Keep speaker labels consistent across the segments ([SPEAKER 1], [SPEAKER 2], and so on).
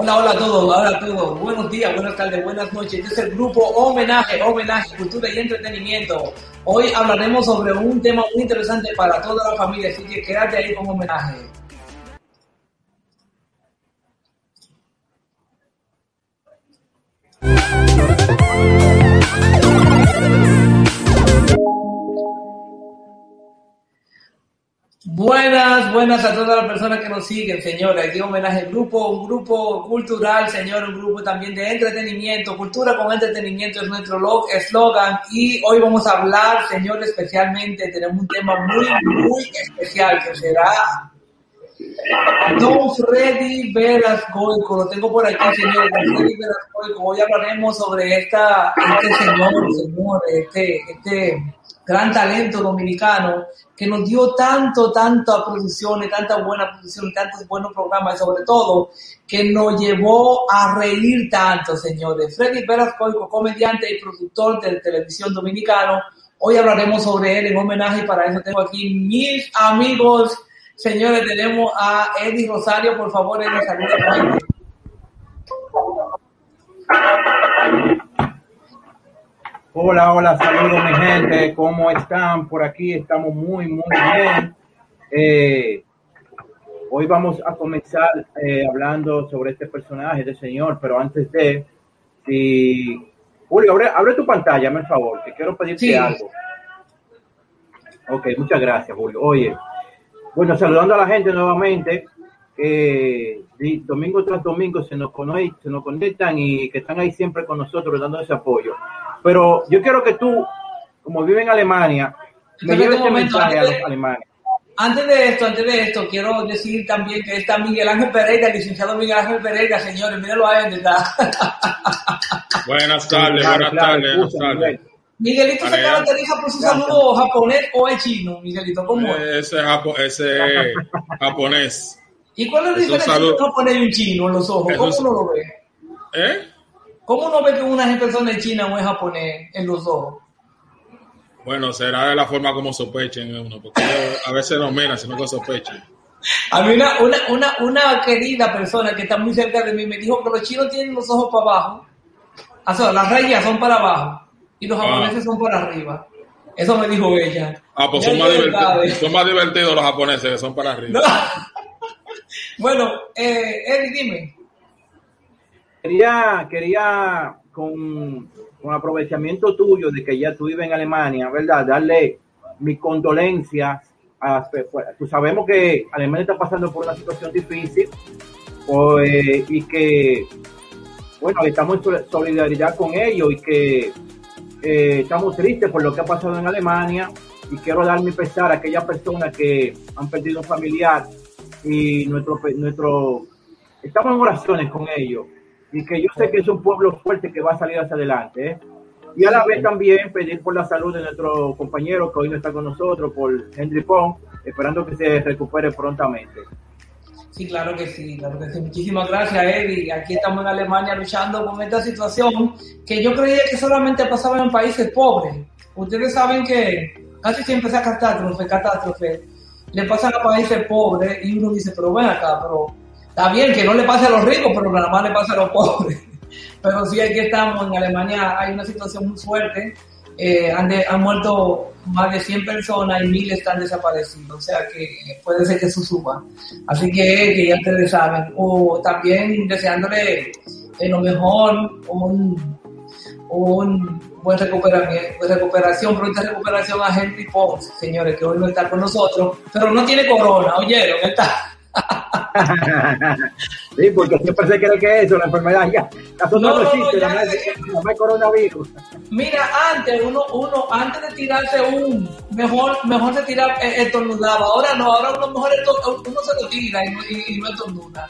[SPEAKER 1] Hola, hola a todos, hola a todos. Buenos días, buenas tardes, buenas noches. Este es el grupo Homenaje, Homenaje, Cultura y Entretenimiento. Hoy hablaremos sobre un tema muy interesante para toda la familia, así que quédate ahí con homenaje. Buenas, buenas a todas las personas que nos siguen, señores. Aquí homenaje al grupo, un grupo cultural, señor, un grupo también de entretenimiento. Cultura con entretenimiento es nuestro log- eslogan. Y hoy vamos a hablar, señor, especialmente, tenemos un tema muy, muy especial que será Don Freddy Velascoico. Lo tengo por aquí, señor. Don Freddy Velascoico. Hoy hablaremos sobre esta, este señor, señor, este, este gran talento dominicano que nos dio tanto, tanta producciones, tanta buena producción, tantos buenos programas y sobre todo que nos llevó a reír tanto, señores. Freddy Velascoico, comediante y productor de televisión dominicano. Hoy hablaremos sobre él en homenaje para eso tengo aquí mis amigos. Señores, tenemos a Eddie Rosario, por favor, Eddie, saluda.
[SPEAKER 2] Hola, hola, saludos mi gente, ¿cómo están? Por aquí estamos muy, muy bien. Eh, hoy vamos a comenzar eh, hablando sobre este personaje de señor, pero antes de, si... Julio, abre, abre tu pantalla, por favor, que quiero pedirte
[SPEAKER 1] Sí.
[SPEAKER 2] algo. Ok, muchas gracias, Julio. Oye, bueno, saludando a la gente nuevamente, domingo tras domingo se nos, cono- se nos conectan y que están ahí siempre con nosotros dando ese apoyo. Pero yo quiero que tú, como vives en Alemania, me lleves
[SPEAKER 1] un
[SPEAKER 2] este
[SPEAKER 1] momento,
[SPEAKER 2] mensaje a
[SPEAKER 1] antes
[SPEAKER 2] los
[SPEAKER 1] de-
[SPEAKER 2] alemanes.
[SPEAKER 1] Antes de esto, antes de esto, quiero decir también que está Miguel Ángel Pereira, el licenciado Miguel Ángel Pereira, señores, mírenlo ahí donde está.
[SPEAKER 3] Buenas tardes,
[SPEAKER 2] Claro,
[SPEAKER 3] buenas
[SPEAKER 2] claro,
[SPEAKER 3] tardes, buenas tardes.
[SPEAKER 2] Miguel.
[SPEAKER 1] Miguelito se caracteriza por su saludo japonés o es chino, Miguelito, ¿cómo es?
[SPEAKER 3] Ese, japo- ese japonés.
[SPEAKER 1] ¿Y cuál es la diferencia un japonés y un chino en los ojos? ¿Cómo
[SPEAKER 3] un-
[SPEAKER 1] uno lo ve?
[SPEAKER 3] ¿Eh?
[SPEAKER 1] ¿Cómo uno ve que una persona es china o es japonés en los ojos?
[SPEAKER 3] Bueno, será de la forma como sospechen uno, porque a veces no miran, sino que sospechan.
[SPEAKER 1] A mí una, una, una, una querida persona que está muy cerca de mí me dijo que los chinos tienen los ojos para abajo, o sea, las rayas son para abajo y los
[SPEAKER 3] Ah.
[SPEAKER 1] japoneses son para arriba. Eso me dijo ella.
[SPEAKER 3] Ah, pues son más, son más divertidos los japoneses, que son para arriba.
[SPEAKER 1] No. Bueno, eh, Eddie, dime.
[SPEAKER 2] Quería, quería con, con aprovechamiento tuyo de que ya tú vives en Alemania, ¿verdad? Darle mis condolencias. A, pues, sabemos que Alemania está pasando por una situación difícil pues, y que, bueno, estamos en sol- solidaridad con ellos y que eh, estamos tristes por lo que ha pasado en Alemania y quiero dar mi pesar a aquellas personas que han perdido un familiar y nuestro, nuestro, estamos en oraciones con ellos y que yo sé que es un pueblo fuerte que va a salir hacia adelante. ¿eh? Y a la vez también pedir por la salud de nuestro compañero que hoy no está con nosotros, por Henry Pong, esperando que se recupere prontamente.
[SPEAKER 1] Sí, claro que sí, claro que sí. Muchísimas gracias, Eddie. Aquí estamos en Alemania luchando con esta situación que yo creía que solamente pasaba en países pobres. Ustedes saben que casi siempre esa catástrofe, catástrofe, le pasan a países pobres y uno dice, pero ven acá, pero está bien que no le pase a los ricos, pero nada más le pasa a los pobres. Pero sí, aquí estamos en Alemania, hay una situación muy fuerte. Eh, han, de- han muerto más de 100 personas y mil están desaparecidos. O sea que puede ser que eso suba. Así que, que ya ustedes saben. O también deseándole eh, lo mejor, un, un buen recuperamiento, recuperación, pronta recuperación a Henry Pons, señores, que hoy no está con nosotros, pero no tiene corona, oyeron, está.
[SPEAKER 2] sí, porque siempre se cree que eso, la enfermedad ya, eso
[SPEAKER 1] No,
[SPEAKER 2] no,
[SPEAKER 1] no, no,
[SPEAKER 2] existe, nada más es coronavirus.
[SPEAKER 1] Mira, antes uno, uno, antes de tirarse un, mejor, mejor se tira eh, estornudaba. Ahora no, ahora uno mejor uno se lo tira y, no- y, y no estornuda.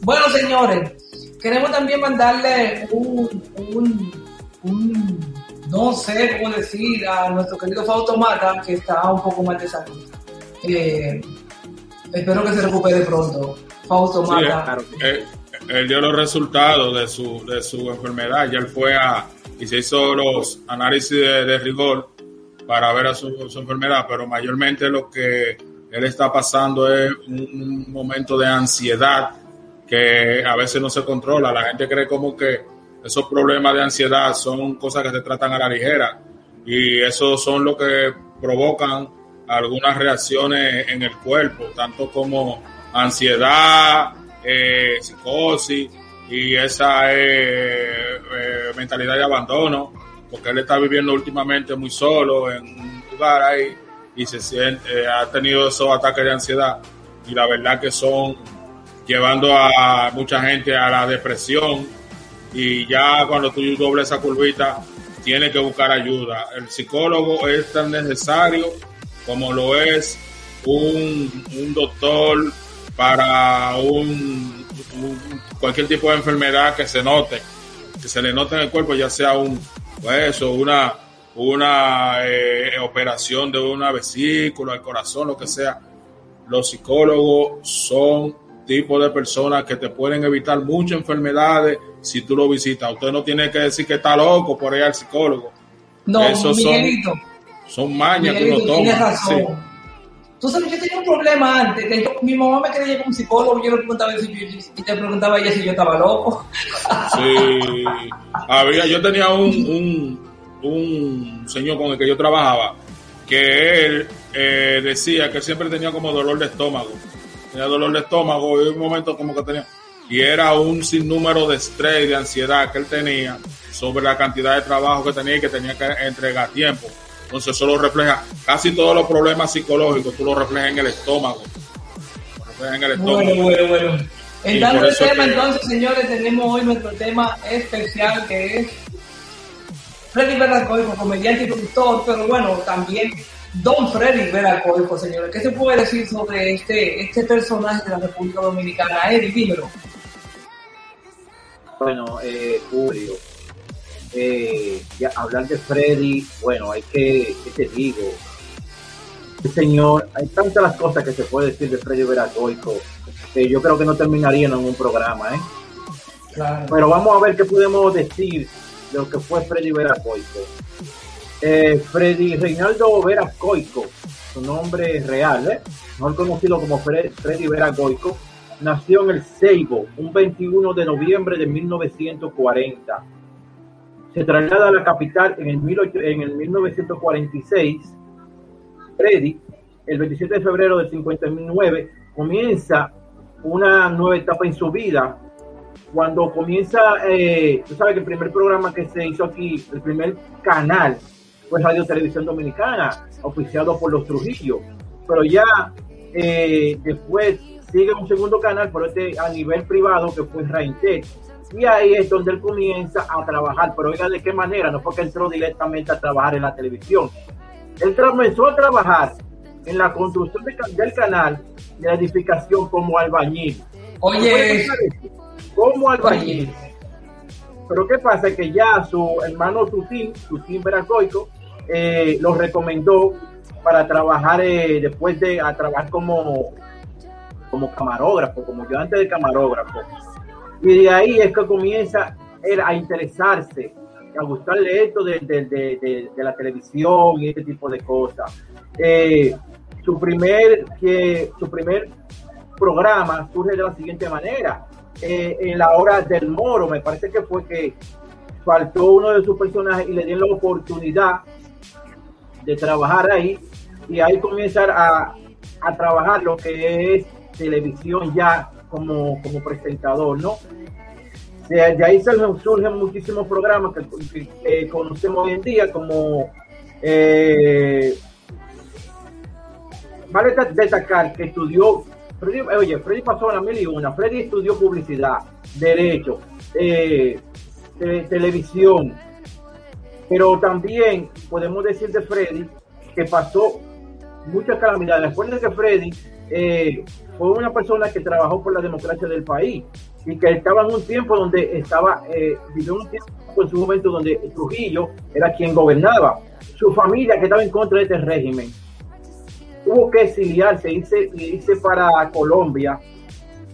[SPEAKER 1] Bueno, señores, queremos también mandarle un, un, un, no sé cómo decir, a nuestro querido Fausto Mata, que está un poco mal de salud. Eh, espero que se recupere pronto. Fausto
[SPEAKER 3] Sí, él, él dio los resultados de su, de su enfermedad. Ya él fue a y se hizo los análisis de, de rigor para ver a su, su enfermedad, pero mayormente lo que él está pasando es un, un momento de ansiedad que a veces no se controla. La gente cree como que esos problemas de ansiedad son cosas que se tratan a la ligera y esos son lo que provocan algunas reacciones en el cuerpo, tanto como ansiedad, eh, psicosis y esa eh, eh, mentalidad de abandono, porque él está viviendo últimamente muy solo en un lugar ahí y se siente, eh, ha tenido esos ataques de ansiedad y la verdad que son llevando a mucha gente a la depresión y ya cuando tú dobles esa curvita tienes que buscar ayuda. El psicólogo es tan necesario como lo es un, un doctor para un, cualquier tipo de enfermedad que se note, que se le note en el cuerpo, ya sea un hueso, una, una eh, operación de una vesícula, el corazón, lo que sea. Los psicólogos son tipos de personas que te pueden evitar muchas enfermedades si tú lo visitas. Usted no tiene que decir que está loco por ir al psicólogo.
[SPEAKER 1] No,
[SPEAKER 3] Esos son-
[SPEAKER 1] Miguelito.
[SPEAKER 3] Son mañas que uno
[SPEAKER 1] Miguelito, tienes
[SPEAKER 3] toma.
[SPEAKER 1] razón.
[SPEAKER 3] Sí.
[SPEAKER 1] Tú sabes, yo tenía un problema antes, que yo- mi mamá me quería llevar a un psicólogo, yo le preguntaba si yo, y te preguntaba a ella si yo estaba loco.
[SPEAKER 3] Sí. Había, yo tenía un, un, un señor con el que yo trabajaba que él eh, decía que siempre tenía como dolor de estómago. Tenía dolor de estómago y un momento como que tenía. Y era un sinnúmero de estrés y de ansiedad que él tenía sobre la cantidad de trabajo que tenía y que tenía que entregar a tiempo. Entonces eso lo refleja. Casi todos los problemas psicológicos tú los reflejas en el estómago. Lo reflejas en el estómago.
[SPEAKER 1] Bueno, bueno, bueno. Entrando el tema,
[SPEAKER 3] que-
[SPEAKER 1] entonces, señores, tenemos hoy nuestro tema especial que es Freddy Veracruz, comediante y productor, pero bueno, también Don Freddy Veracruz, señores. ¿Qué se puede decir sobre este, este personaje de la República Dominicana? Eddie, dímelo.
[SPEAKER 2] Bueno, eh, Julio, eh, ya hablar de Freddy, bueno, hay que, ¿qué te digo? Este señor, hay tantas las cosas que se puede decir de Freddy Veragoico que yo creo que no terminarían en un programa, ¿eh?
[SPEAKER 1] Claro.
[SPEAKER 2] Pero vamos a ver qué podemos decir de lo que fue Freddy Veracoico. Eh, Freddy Reinaldo Veracoico, su nombre real, ¿eh? mejor conocido como Fre- Freddy Veracoico, nació en el Ceibo un 21 de noviembre de 1940. Se traslada a la capital en el, 18 en el 1946. Freddy, el 27 de febrero del 59, comienza una nueva etapa en su vida cuando comienza, eh, tú sabes que el primer programa que se hizo aquí, el primer canal, fue Radio Televisión Dominicana, oficiado por los Trujillo. Pero ya eh, después sigue un segundo canal, pero este a nivel privado, que fue Raintel. Y ahí es donde él comienza a trabajar. Pero oiga, ¿de qué manera? No fue que entró directamente a trabajar en la televisión. Él comenzó a trabajar en la construcción de del canal, de la edificación como albañil.
[SPEAKER 1] Oye,
[SPEAKER 2] como albañil. Pero qué pasa que ya su hermano Tutín, Tutín Veracoico, eh, lo recomendó para trabajar eh, después de a trabajar como como camarógrafo, como ayudante de camarógrafo. Y de ahí es que comienza él a interesarse, a gustarle esto de, la televisión y este tipo de cosas. Eh, su primer que su primer programa surge de la siguiente manera. Eh, en la hora del moro, me parece que fue que faltó uno de sus personajes y le dieron la oportunidad de trabajar ahí y ahí comenzar a, a trabajar lo que es televisión ya como, como presentador, ¿no? De, de ahí surgen, muchísimos programas que, conocemos hoy en día como eh, vale de- destacar que estudió Freddy, oye, Freddy pasó a la mil y una. Freddy estudió publicidad, derecho, eh, te- televisión. Pero también podemos decir de Freddy que pasó muchas calamidades. Recuerden que Freddy eh, fue una persona que trabajó por la democracia del país y que estaba en un tiempo donde estaba, eh, vivió un tiempo en su momento donde Trujillo era quien gobernaba. Su familia que estaba en contra de este régimen tuvo que exiliarse, irse, irse para Colombia.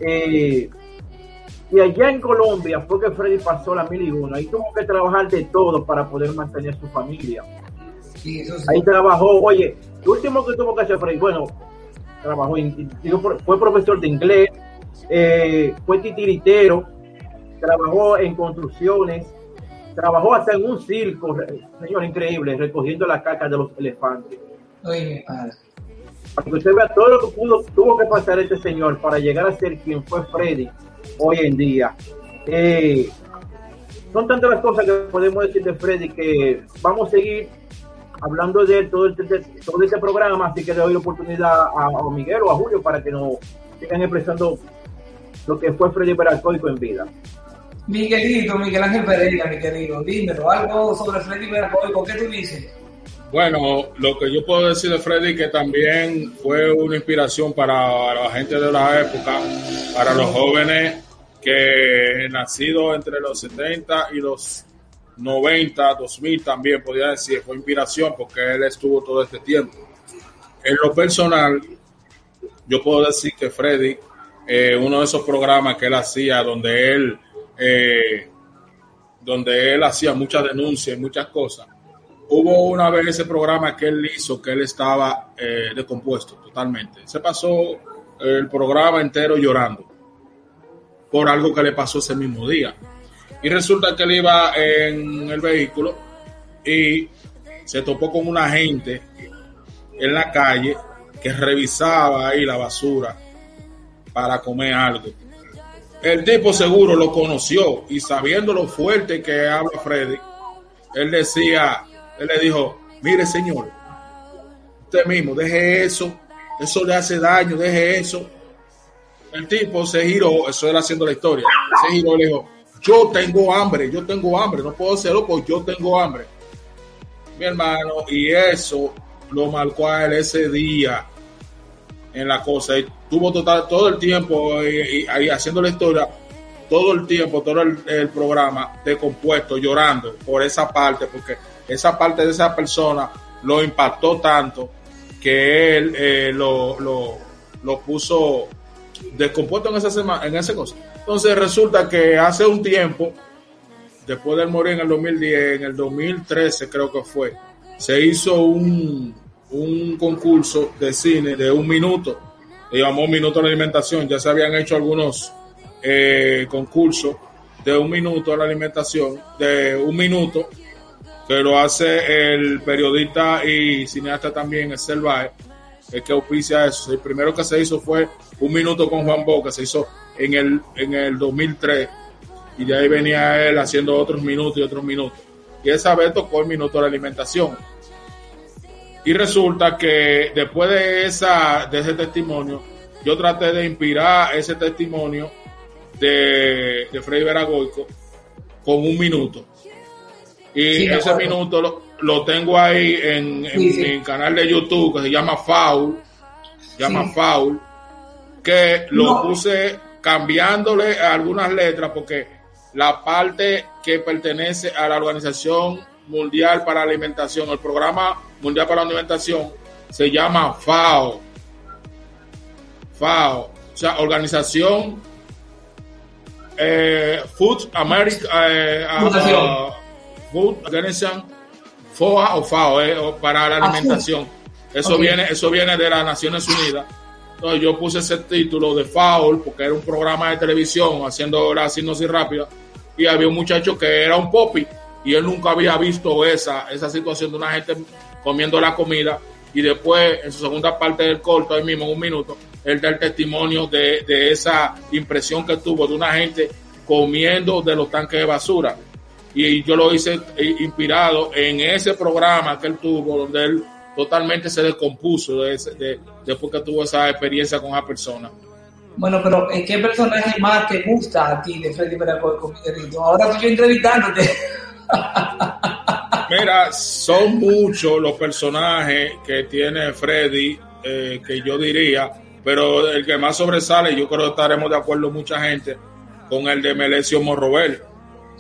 [SPEAKER 2] Eh, y allá en Colombia fue que Freddy pasó la mil y uno. Ahí tuvo que trabajar de todo para poder mantener su familia. Ahí trabajó, oye, lo último que tuvo que hacer Freddy, bueno, trabajó, fue profesor de inglés, eh, fue titiritero, trabajó en construcciones, trabajó hasta en un circo, señor, increíble, recogiendo la caca de los elefantes. Oye, para que usted vea todo lo que pudo, tuvo que pasar este señor para llegar a ser quien fue Freddy hoy en día. Eh, son tantas las cosas que podemos decir de Freddy que vamos a seguir hablando de todo este, todo este programa, así que le doy la oportunidad a, Miguel o a Julio para que nos sigan expresando lo que fue Freddy Veracóico en vida.
[SPEAKER 1] Miguelito, Miguel Ángel Pereira, mi querido, dímelo, algo sobre Freddy Veracóico, ¿qué tú dices?
[SPEAKER 3] Bueno, lo que yo puedo decir de Freddy que también fue una inspiración para la gente de la época, para los jóvenes que nacidos entre los 70 y los 90, 2000 también podría decir, fue inspiración porque él estuvo todo este tiempo. En lo personal, yo puedo decir que Freddy, eh, uno de esos programas que él hacía donde él, eh, donde él hacía muchas denuncias y muchas cosas, hubo una vez ese programa que él hizo que él estaba eh, descompuesto totalmente. Se pasó el programa entero llorando por algo que le pasó ese mismo día. Y resulta que él iba en el vehículo y se topó con una gente en la calle que revisaba ahí la basura para comer algo. El tipo seguro lo conoció y sabiendo lo fuerte que habla Freddy, él decía, él le dijo, mire señor, usted mismo, deje eso, eso le hace daño, deje eso. El tipo se giró, eso era haciendo la historia, se giró y le dijo, yo tengo hambre, yo tengo hambre, no puedo hacerlo porque yo tengo hambre. Mi hermano, y eso lo marcó a él ese día en la cosa. Y tuvo total, todo el tiempo ahí haciendo la historia, todo el tiempo, todo el, el programa de compuesto, llorando por esa parte, porque esa parte de esa persona lo impactó tanto que él eh, lo, lo, puso descompuesto en esa semana, en ese cosa. Entonces resulta que hace un tiempo, después de morir en el 2010, en el 2013 creo que fue, se hizo un, un concurso de cine de un minuto, le llamó Minuto de Alimentación, ya se habían hecho algunos eh, concursos de un minuto de la alimentación, de un minuto que lo hace el periodista y cineasta también, es Baez, el que auspicia eso. El primero que se hizo fue Un Minuto con Juan Bo, que se hizo en el, en el 2003, y de ahí venía él haciendo otros minutos y otros minutos. Y esa vez tocó el minuto de la alimentación. Y resulta que después de, esa, de ese testimonio, yo traté de inspirar ese testimonio de, de Freddy Veragoico con un minuto. Y ese minuto lo, tengo ahí en, mi canal de YouTube que se llama Foul, llama Foul, que lo puse cambiándole algunas letras porque la parte que pertenece a la Organización Mundial para la Alimentación, el programa Mundial para la Alimentación, se llama FAO. FAO, o sea, Organización eh, Food America. Eh, Food Organization FOA o FAO eh, para la alimentación. Eso viene, eso viene de las Naciones Unidas. Entonces yo puse ese título de FAO porque era un programa de televisión haciendo la sinopsis rápida y había un muchacho que era un popi y él nunca había visto esa, esa situación de una gente comiendo la comida y después en su segunda parte del corto, ahí mismo en un minuto, él da el testimonio de, de esa impresión que tuvo de una gente comiendo de los tanques de basura y yo lo hice eh, inspirado en ese programa que él tuvo, donde él totalmente se descompuso de, después que tuvo esa experiencia con esa persona.
[SPEAKER 1] Bueno, pero ¿qué personaje más te gusta a ti de Freddy Veracoy con Ahora estoy entrevistándote.
[SPEAKER 3] Mira, son muchos los personajes que tiene Freddy, eh, que yo diría, pero el que más sobresale, yo creo que estaremos de acuerdo mucha gente, con el de Melesio Morrobel.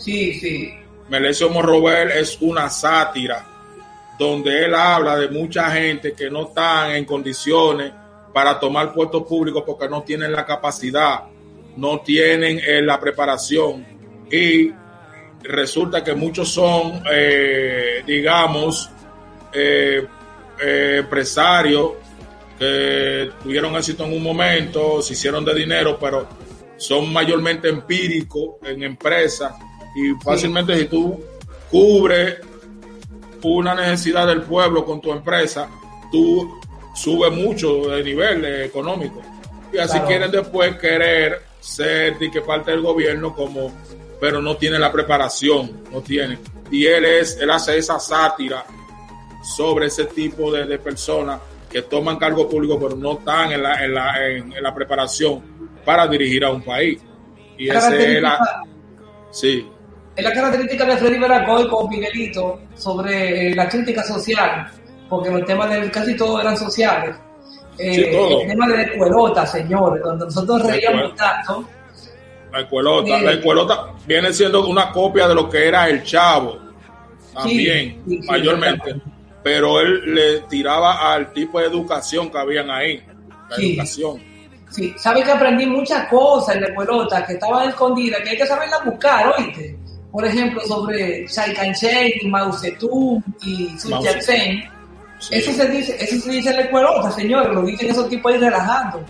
[SPEAKER 1] Sí, sí.
[SPEAKER 3] Melesio Morrobel es una sátira donde él habla de mucha gente que no están en condiciones para tomar puestos públicos porque no tienen la capacidad, no tienen eh, la preparación y resulta que muchos son, eh, digamos, eh, empresarios que tuvieron éxito en un momento, se hicieron de dinero, pero son mayormente empíricos en empresas y fácilmente si tú cubres una necesidad del pueblo con tu empresa, tú subes mucho de nivel económico. Y así quieren después querer ser de que parte del gobierno como, pero no tiene la preparación, no tiene. Y él es, él hace esa sátira sobre ese tipo de, personas que toman cargo público pero no están en la, en la, en, la preparación para dirigir a un país. Y ese es la... Sí
[SPEAKER 1] es la característica de Freddy Veracoy con Miguelito sobre eh, la crítica social, porque los temas de casi todos eran sociales. Eh, el tema de la escuelota, señores, donde nosotros reíamos tanto.
[SPEAKER 3] La escuelota, la escuelota viene siendo una copia de lo que era el chavo, también, mayormente. Pero él le tiraba al tipo de educación que habían ahí, la educación.
[SPEAKER 1] Sí, sabe que aprendí muchas cosas en la escuelota que estaban escondidas, que hay que saberlas buscar, oíste por ejemplo, sobre Chai y Mao Zedong y Sun Yat-sen. Eso se dice, eso se dice en la escuelota, señores, lo dicen esos tipos ahí relajando.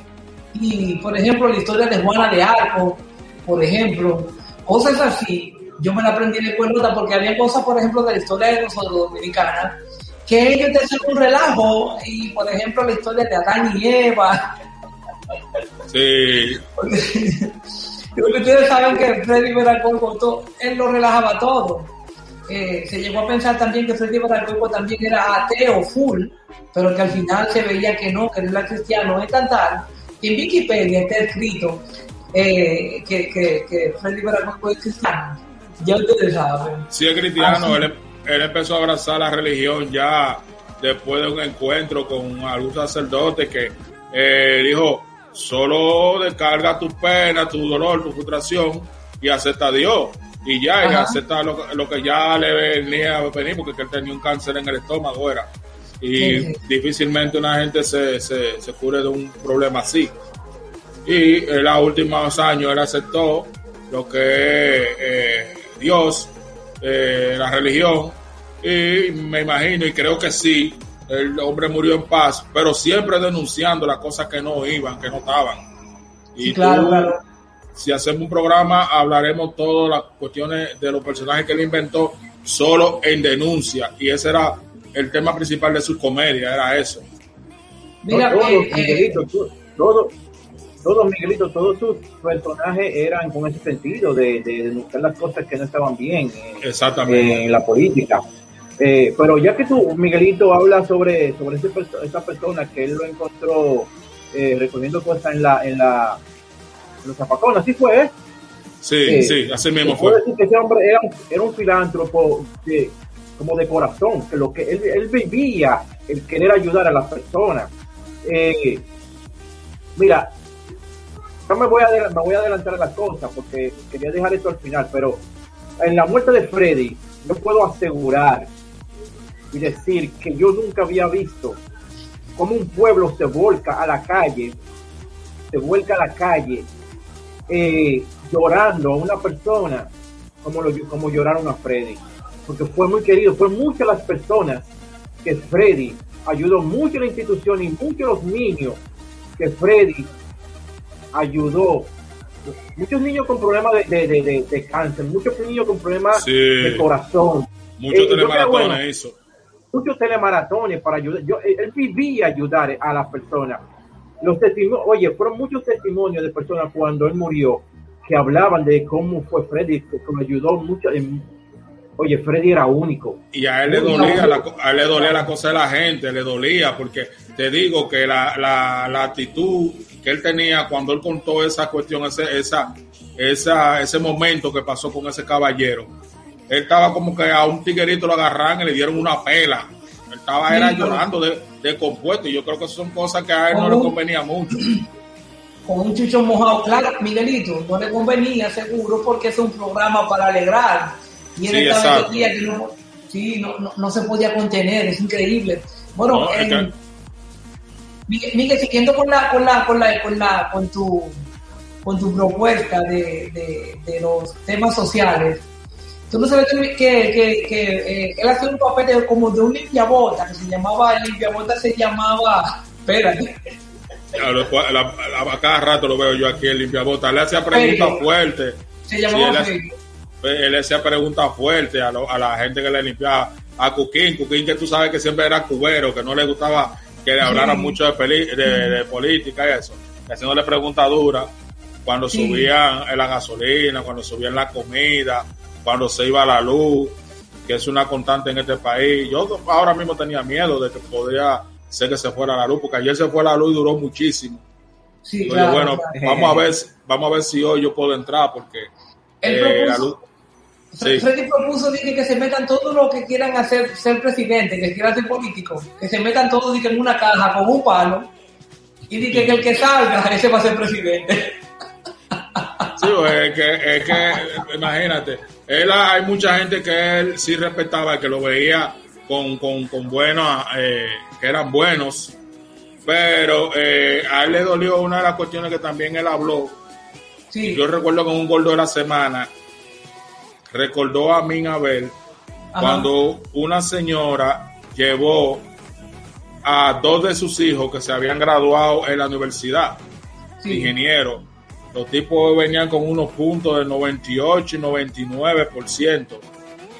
[SPEAKER 1] Y, por ejemplo, la historia de Juana de Arco, por ejemplo, cosas así, yo me la aprendí en la escuelota porque había cosas, por ejemplo, de la historia de nosotros dominicanas, que ellos te hacen un relajo, y por ejemplo, la historia de Adán y Eva.
[SPEAKER 3] Sí.
[SPEAKER 1] ustedes saben que Freddy Veracruz él lo relajaba todo. Eh, se llegó a pensar también que Freddy Veracruz también era ateo full, pero que al final se veía que no, que no era cristiano. Es tan tal en Wikipedia está escrito eh, que, que, que Freddy Veracruz es cristiano. Ya ustedes saben.
[SPEAKER 3] Sí, es cristiano. Él, él empezó a abrazar la religión ya después de un encuentro con algún sacerdote que eh, dijo solo descarga tu pena, tu dolor, tu frustración y acepta a Dios. Y ya, y acepta lo, que ya le venía a venir, porque él tenía un cáncer en el estómago, era. Y difícilmente una gente se, se, se, cure de un problema así. Y en los últimos años él aceptó lo que es eh, Dios, eh, la religión, y me imagino y creo que sí, el hombre murió en paz, pero siempre denunciando las cosas que no iban, que no estaban. Y claro, si hacemos un programa, hablaremos todas las cuestiones de los personajes que él inventó solo en denuncia. Y ese era el tema principal de su comedia, era eso.
[SPEAKER 2] Mira, todos, eh, Miguelito, todos, todos, Miguelito, todos sus personajes eran con ese sentido de, denunciar las cosas que no estaban bien
[SPEAKER 3] Exactamente.
[SPEAKER 2] en la política. Eh, pero ya que tú, Miguelito, habla sobre, sobre ese, esa persona que él lo encontró eh, recogiendo cosas en la en la en los zapacones, ¿así fue?
[SPEAKER 3] Eh? Sí, sí, así mismo fue.
[SPEAKER 2] decir que ese hombre era, era un filántropo de, como de corazón, que lo que él, él vivía el querer ayudar a las personas. Eh, mira, no me voy, a, me voy a adelantar a las cosas porque quería dejar esto al final, pero en la muerte de Freddy, yo puedo asegurar y decir que yo nunca había visto cómo un pueblo se volca a la calle, se vuelca a la calle eh, llorando a una persona como, lo, como lloraron a Freddy. Porque fue muy querido, fue muchas las personas que Freddy ayudó, mucho a la institución y muchos los niños que Freddy ayudó. Muchos niños con problemas de, cáncer, muchos niños con problemas de corazón.
[SPEAKER 3] Muchos eh, eso
[SPEAKER 2] muchos telemaratones para ayudar. Yo, él vivía ayudar a las personas. Los testimonios, oye, fueron muchos testimonios de personas cuando él murió que hablaban de cómo fue Freddy, que me ayudó mucho. oye, Freddy era único.
[SPEAKER 3] Y a él le dolía, la, a él le dolía la cosa de la gente, le dolía, porque te digo que la, la, la actitud que él tenía cuando él contó esa cuestión, ese, esa, esa, ese momento que pasó con ese caballero, él estaba como que a un tiguerito lo agarran y le dieron una pela. Él estaba era llorando de, de compuesto y yo creo que son cosas que a él no le convenía mucho.
[SPEAKER 1] con un chucho mojado. Claro, Miguelito, no le convenía seguro porque es un programa para alegrar. Y él
[SPEAKER 3] Sí,
[SPEAKER 1] estaba que no, sí, no, no, no se podía contener, es increíble. Bueno,
[SPEAKER 3] No, es
[SPEAKER 1] en-
[SPEAKER 3] que-
[SPEAKER 1] Miguel, Miguel, siguiendo con la, con la, con la, con la, con tu, con tu propuesta de, de, de los temas sociales, tú no sabes que, que, que, que, eh, él hacía un papel de- como de un limpiabota, que se llamaba, el limpiabota se llamaba, espérate,
[SPEAKER 3] A, la- cada rato lo veo yo aquí en limpiabota. Le hacía preguntas fuertes.
[SPEAKER 1] se
[SPEAKER 3] Sí,
[SPEAKER 1] llamaba
[SPEAKER 3] él, hace- él hacía preguntas fuertes a, lo- a la gente que le limpiaba. A Cuquín, Cuquín que tú sabes que siempre era cubero, que no le gustaba que le hablaran
[SPEAKER 1] Sí.
[SPEAKER 3] mucho de, peli- de, de política y eso. Haciéndole preguntas duras cuando
[SPEAKER 1] Sí.
[SPEAKER 3] subían la gasolina, cuando subían la comida, cuando se iba la luz, que es una constante en este país. Yo ahora mismo tenía miedo de que podría ser que se fuera la luz, porque ayer se fue la luz y duró muchísimo.
[SPEAKER 1] Sí, claro,
[SPEAKER 3] bueno,
[SPEAKER 1] claro.
[SPEAKER 3] vamos a ver, vamos a ver si hoy yo puedo entrar, porque eh, la luz. Sí.
[SPEAKER 1] Freddy propuso dije, que se metan todos los que quieran hacer ser presidente, que quieran ser político, que se metan todos dije, en una caja con un palo y dije que el que salga, ese va a ser presidente.
[SPEAKER 3] Es que, es que imagínate, él hay mucha gente que él sí respetaba, que lo veía con, con, con buenos, eh, que eran buenos, pero eh, a él le dolió una de las cuestiones que también él habló.
[SPEAKER 1] Sí,
[SPEAKER 3] Yo recuerdo con un gordo de la semana, recordó a Min Abel
[SPEAKER 1] Ajá.
[SPEAKER 3] cuando una señora llevó a dos de sus hijos que se habían graduado en la universidad
[SPEAKER 1] sí,
[SPEAKER 3] ingeniero. Los tipos venían con unos puntos de 98 y 99%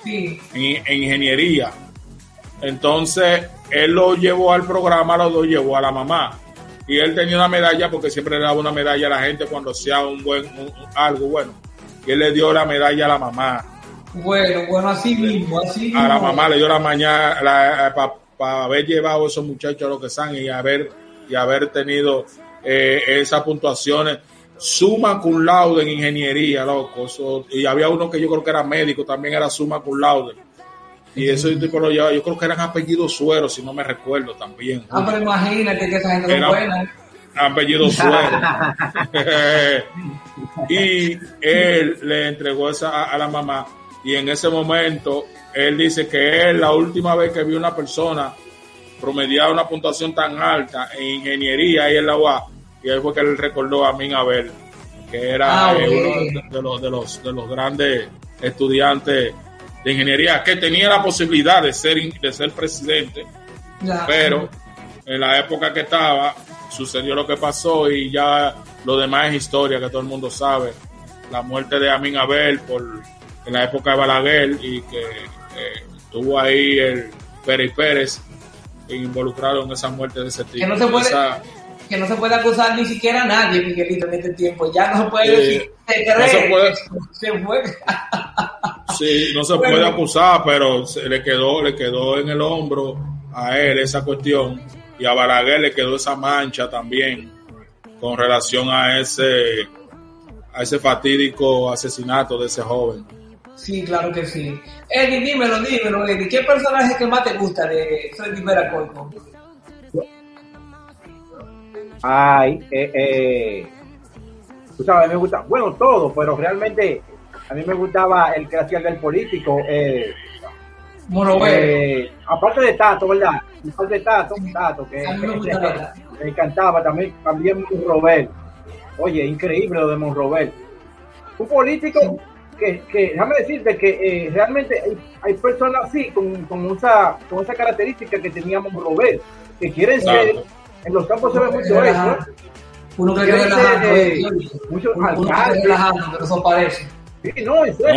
[SPEAKER 1] sí,
[SPEAKER 3] en, en ingeniería. Entonces, él lo llevó al programa, los dos llevó a la mamá. Y él tenía una medalla porque siempre le daba una medalla a la gente cuando hacía un buen un- algo bueno. Y él le dio la medalla a la mamá.
[SPEAKER 1] bueno, bueno, así mismo, así
[SPEAKER 3] A la mamá le dio la mañana para haber llevado a esos muchachos a lo que están y haber, y haber tenido eh, esas puntuaciones. Suma cum laude en ingeniería, loco. Eso- y había uno que yo creo que era médico, también era suma cum laude. Y eso llevaba, yo creo que eran apellidos sueros, si no me recuerdo también.
[SPEAKER 1] Ah, pero imagínate que esa gente
[SPEAKER 3] Era-
[SPEAKER 1] es buena.
[SPEAKER 3] apellido suero. y él le entregó esa a, a la mamá y en ese momento él dice que él la última vez que vio una persona promediaba una puntuación tan alta en ingeniería ahí en la UA y ahí fue que él recordó a Min Abel que era
[SPEAKER 1] Ah,
[SPEAKER 3] eh, uno de, de los, de, los, de los grandes estudiantes de ingeniería que tenía la posibilidad de ser de ser presidente
[SPEAKER 1] Ya.
[SPEAKER 3] pero en la época que estaba sucedió lo que pasó y ya lo demás es historia que todo el mundo sabe. La muerte de Amin Abel por en la época de Balaguer y que eh, tuvo ahí el Pérez Pérez involucrado en esa muerte de ese tipo.
[SPEAKER 1] Que no se puede-
[SPEAKER 3] Esa-
[SPEAKER 1] que no se puede acusar ni siquiera a nadie, Miguelito, en este tiempo. Ya no se puede
[SPEAKER 3] Eh,
[SPEAKER 1] decir, se
[SPEAKER 3] no
[SPEAKER 1] cree,
[SPEAKER 3] se puede-
[SPEAKER 1] se fue.
[SPEAKER 3] sí, no se
[SPEAKER 1] Bueno.
[SPEAKER 3] puede acusar pero se le quedó le quedó en el hombro a él esa cuestión y a Balaguer le quedó esa mancha también con relación a ese a ese fatídico asesinato de ese joven.
[SPEAKER 1] Sí, claro que sí. Eddie, dímelo, dímelo, Eddie. ¿Qué personaje que más te gusta de Freddy Vera?
[SPEAKER 2] Ay, eh, eh, tú sabes, a mí me gusta, bueno, todo, pero realmente a mí me gustaba el que hacía el del político, eh, eh, aparte de Tato, ¿verdad? Aparte de Tato, Tato, que,
[SPEAKER 1] me
[SPEAKER 2] que-
[SPEAKER 1] gusta
[SPEAKER 2] que-
[SPEAKER 1] Tato.
[SPEAKER 2] me encantaba también, también Monrobel. Oye, increíble lo de Monrobel. Un político que, que déjame decirte que eh, realmente hay, hay personas así, con, con, esa, con esa característica que tenía Monrobel, que quieren ser. En los campos se ve mucho eso,
[SPEAKER 1] Relajado. Uno que está
[SPEAKER 2] ser,
[SPEAKER 1] relajando,
[SPEAKER 2] eh, muchos
[SPEAKER 1] uno uno que está
[SPEAKER 2] alcaldes.
[SPEAKER 1] relajando, pero eso parece.
[SPEAKER 2] Sí, no, en serio.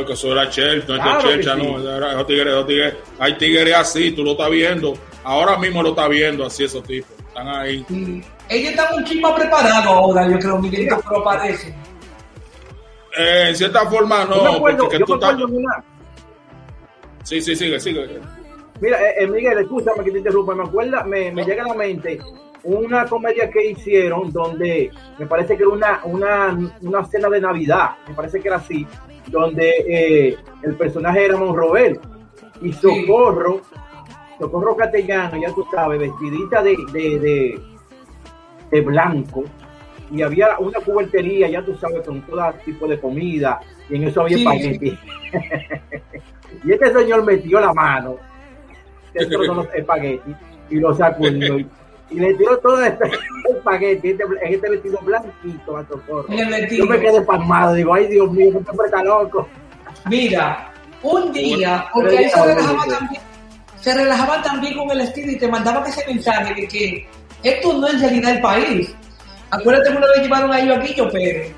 [SPEAKER 3] No, que eso era Chelton,
[SPEAKER 2] Claro
[SPEAKER 3] este
[SPEAKER 2] que
[SPEAKER 3] Chelcha,
[SPEAKER 2] sí.
[SPEAKER 3] no, era- esos tigres, esos tigres, hay tigres así, tú lo estás viendo, ahora mismo lo estás viendo así esos tipos, están ahí.
[SPEAKER 1] Y ella está un chisme preparado ahora, yo creo, Miguelito, pero parece.
[SPEAKER 3] Eh, en cierta forma
[SPEAKER 2] yo me
[SPEAKER 3] no,
[SPEAKER 2] acuerdo,
[SPEAKER 3] porque que
[SPEAKER 2] yo
[SPEAKER 3] tú
[SPEAKER 2] me
[SPEAKER 3] estás...
[SPEAKER 2] acuerdo una,
[SPEAKER 3] Sí, sí, sigue, sigue.
[SPEAKER 2] Mira, eh, eh, Miguel, escúchame que te interrumpa, me acuerda, me, me llega a la mente una comedia que hicieron donde me parece que era una, una, una cena de Navidad, me parece que era así, donde eh, el personaje era Monrobel. Y Socorro, Socorro Castellano, ya tú sabes, vestidita de, de, de, de blanco, y había una cubertería, ya tú sabes, con todo tipo de comida, y en eso había
[SPEAKER 1] Sí.
[SPEAKER 2] espagueti. y este señor metió la mano dentro de los espaguetis y lo sacudió y, y le tiró todo este espagueti este, en este vestido blanquito a Socorro.
[SPEAKER 1] El.
[SPEAKER 2] Yo me quedé pasmado, digo, ay Dios mío, este hombre está loco.
[SPEAKER 1] Mira, un día, porque ahí se relajaba también, se relajaba también con el estilo y te mandaban ese mensaje de que esto no es realidad el país. Acuérdate que una vez llevaron a ellos a Guillo Pérez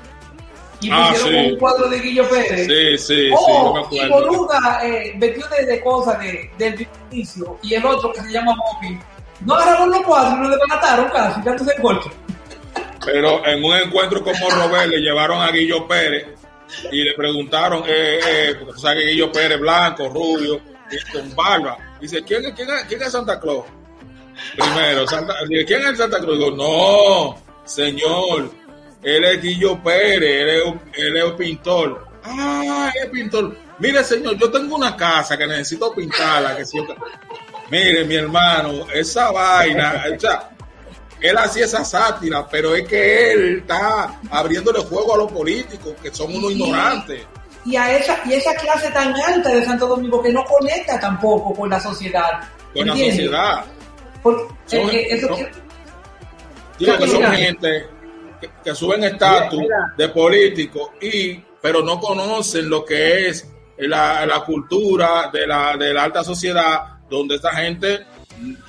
[SPEAKER 1] y
[SPEAKER 3] Ah,
[SPEAKER 1] pusieron
[SPEAKER 3] sí.
[SPEAKER 1] un cuadro de Guillo Pérez.
[SPEAKER 3] Sí, sí, sí,
[SPEAKER 1] Oh,
[SPEAKER 3] yo me
[SPEAKER 1] y. Boruga eh, vestido de, de cosas de, del inicio y el otro que se llama Bobby. No agarraron los cuadros y lo desbarataron casi, dándose el golpe.
[SPEAKER 3] Pero en un encuentro con Morrobel le llevaron a Guillo Pérez y le preguntaron, eh, eh, porque tú sabes que Guillo Pérez blanco, rubio, y con barba. Dice, ¿quién, es- quién, es- quién es Santa Claus? Primero, Santa, ¿quién es Santa Claus? Digo, no, señor, él es Guillo Pérez, él es, un- él es un pintor. Ah, él es pintor. Mire, señor, yo tengo una casa que necesito pintarla. Que Mire, mi hermano, esa vaina, o sea, él hacía esa sátira, pero es que él está abriéndole fuego a los políticos, que son unos
[SPEAKER 1] Sí.
[SPEAKER 3] ignorantes.
[SPEAKER 1] Y a esa, y esa clase tan alta de Santo Domingo que no conecta tampoco con la sociedad.
[SPEAKER 3] con la sociedad.
[SPEAKER 1] Porque,
[SPEAKER 3] Son-
[SPEAKER 1] eh, eh, eso
[SPEAKER 3] son-
[SPEAKER 1] que-
[SPEAKER 3] Digo que son gente que, que suben estatus de políticos y pero no conocen lo que es la, la cultura de la, de la alta sociedad, donde esta gente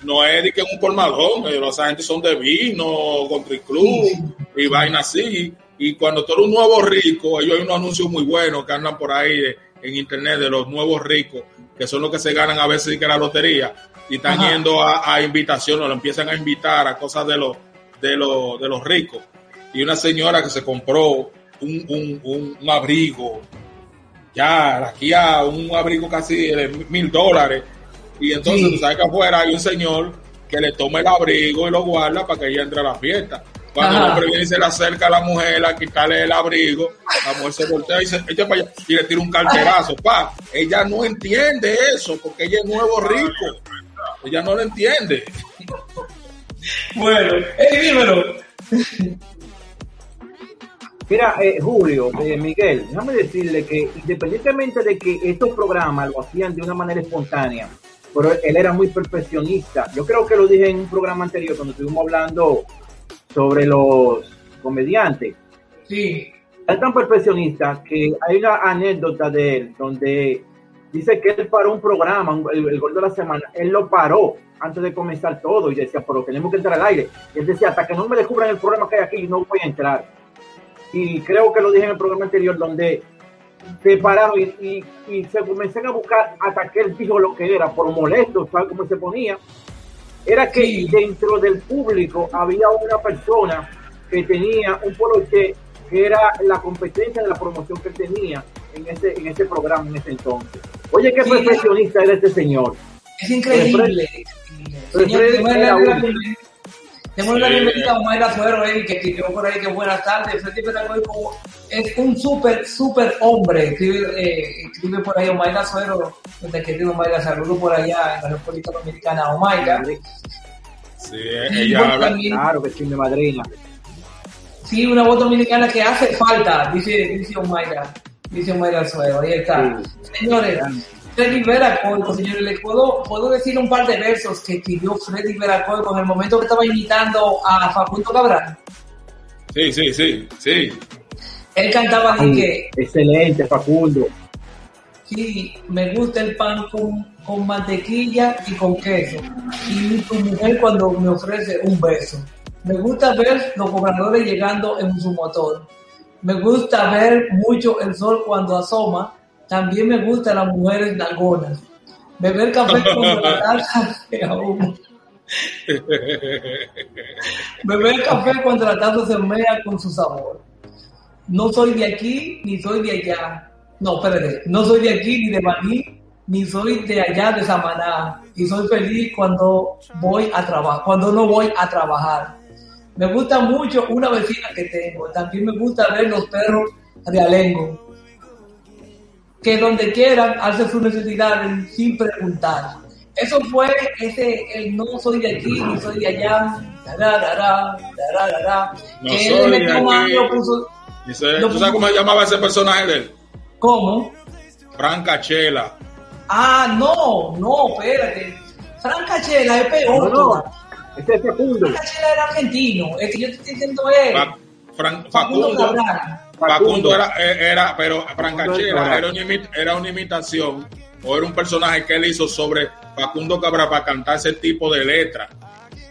[SPEAKER 3] no es de que un colmadón, pero esa gente son de vino, country club y vaina así. Y cuando tú eres un nuevo rico, ellos hay unos anuncios muy buenos que andan por ahí de- en internet de los nuevos ricos, que son los que se ganan a veces que la lotería, y están
[SPEAKER 1] Ajá.
[SPEAKER 3] yendo a, a invitaciones, lo empiezan a invitar a cosas de los, de los, de los ricos. Y una señora que se compró un, un, un, un abrigo, ya aquí a un abrigo casi de mil dólares, y entonces
[SPEAKER 1] Sí.
[SPEAKER 3] tú sabes que afuera hay un señor que le toma el abrigo y lo guarda para que ella entre a la fiesta. Cuando el hombre viene y se le acerca a la mujer a quitarle el abrigo, la mujer se voltea y se echa para allá y le tira un carterazo. Pa, ella no entiende eso porque ella es nuevo rico. Ella no lo entiende.
[SPEAKER 1] Bueno, eh, dímelo.
[SPEAKER 2] Mira, eh, Julio, eh, Miguel, déjame decirle que independientemente de que estos programas lo hacían de una manera espontánea, pero él era muy perfeccionista. Yo creo que lo dije en un programa anterior cuando estuvimos hablando sobre los comediantes.
[SPEAKER 1] Sí,
[SPEAKER 2] Es tan perfeccionista que hay una anécdota de él donde dice que él paró un programa, el, el gol de la semana, él lo paró antes de comenzar todo y decía, pero tenemos que entrar al aire. Y él decía, hasta que no me descubran el problema que hay aquí, no voy a entrar. Y creo que lo dije en el programa anterior donde se pararon y, y, y se comenzaron a buscar hasta que él dijo lo que era, por molesto, ¿sabes cómo se ponía? Era que
[SPEAKER 1] Sí.
[SPEAKER 2] dentro del público había una persona que tenía un poloche que era la competencia de la promoción que tenía en ese, en ese programa en ese entonces. Oye, qué
[SPEAKER 1] Sí.
[SPEAKER 2] perfeccionista era este señor.
[SPEAKER 1] es increíble.
[SPEAKER 2] Pero
[SPEAKER 1] Señor,
[SPEAKER 2] Freddy
[SPEAKER 1] démosle
[SPEAKER 2] era
[SPEAKER 1] démosle la
[SPEAKER 3] Sí.
[SPEAKER 1] bienvenida a Mayra Suero, eh, que escribió por ahí que buenas tardes. Freddy es un súper, súper hombre. Escribe, eh, escribe por ahí Omaira Suero, desde querido Omaira, saludo por allá en la República Dominicana, Omaira.
[SPEAKER 3] Sí, ella
[SPEAKER 1] bueno,
[SPEAKER 3] habla.
[SPEAKER 1] también-
[SPEAKER 2] Claro que sí, mi madrina.
[SPEAKER 1] Sí, una voz dominicana que hace falta, dice, dice Omaira, dice Omaira Suero, ahí está. Señores, Freddy Veracolco, señores, le puedo, puedo decir un par de versos que escribió Freddy Veracolco en el momento que estaba imitando a Facundo Cabral.
[SPEAKER 3] Sí, sí, sí, sí.
[SPEAKER 1] Él cantaba de que,
[SPEAKER 2] excelente, Facundo.
[SPEAKER 1] sí, me gusta el pan con, con mantequilla y con queso. Y tu mujer cuando me ofrece un beso. Me gusta ver los cobradores llegando en su motor. Me gusta ver mucho el sol cuando asoma. También me gustan las mujeres nalgonas. Beber café con la taza se ahuma. Beber café cuando la taza se mea con su sabor. No soy de aquí ni soy de allá. No, espérate. No soy de aquí ni de Baní, ni soy de allá de Samaná. y soy feliz cuando voy a trabajar, cuando no voy a trabajar. Me gusta mucho una vecina que tengo. También me gusta ver los perros realengo. Que donde quieran hacen sus necesidades sin preguntar. Eso fue ese, el no soy de aquí ni soy de allá. tararara, tararara,
[SPEAKER 3] No
[SPEAKER 1] que
[SPEAKER 3] soy
[SPEAKER 1] él
[SPEAKER 3] aquí.
[SPEAKER 1] lo puso-
[SPEAKER 3] Y se-
[SPEAKER 1] Lo-
[SPEAKER 3] ¿Tú sabes cómo se llamaba ese personaje de él?
[SPEAKER 1] ¿Cómo?
[SPEAKER 3] Franca Chela.
[SPEAKER 1] Ah, no, no, espérate. Franca Chela es
[SPEAKER 2] No,
[SPEAKER 1] peor.
[SPEAKER 2] no. Ese es Facundo.
[SPEAKER 1] Franca Chela era argentino. El que yo te estoy diciendo es
[SPEAKER 3] Fa- Fran-
[SPEAKER 1] Facundo
[SPEAKER 3] Facundo.
[SPEAKER 1] Cabral.
[SPEAKER 3] Facundo era, eh, era pero Franca
[SPEAKER 2] Facundo
[SPEAKER 3] Chela
[SPEAKER 2] Cabral.
[SPEAKER 3] era una, era una imitación o era un personaje que él hizo sobre Facundo Cabral para cantar ese tipo de letra.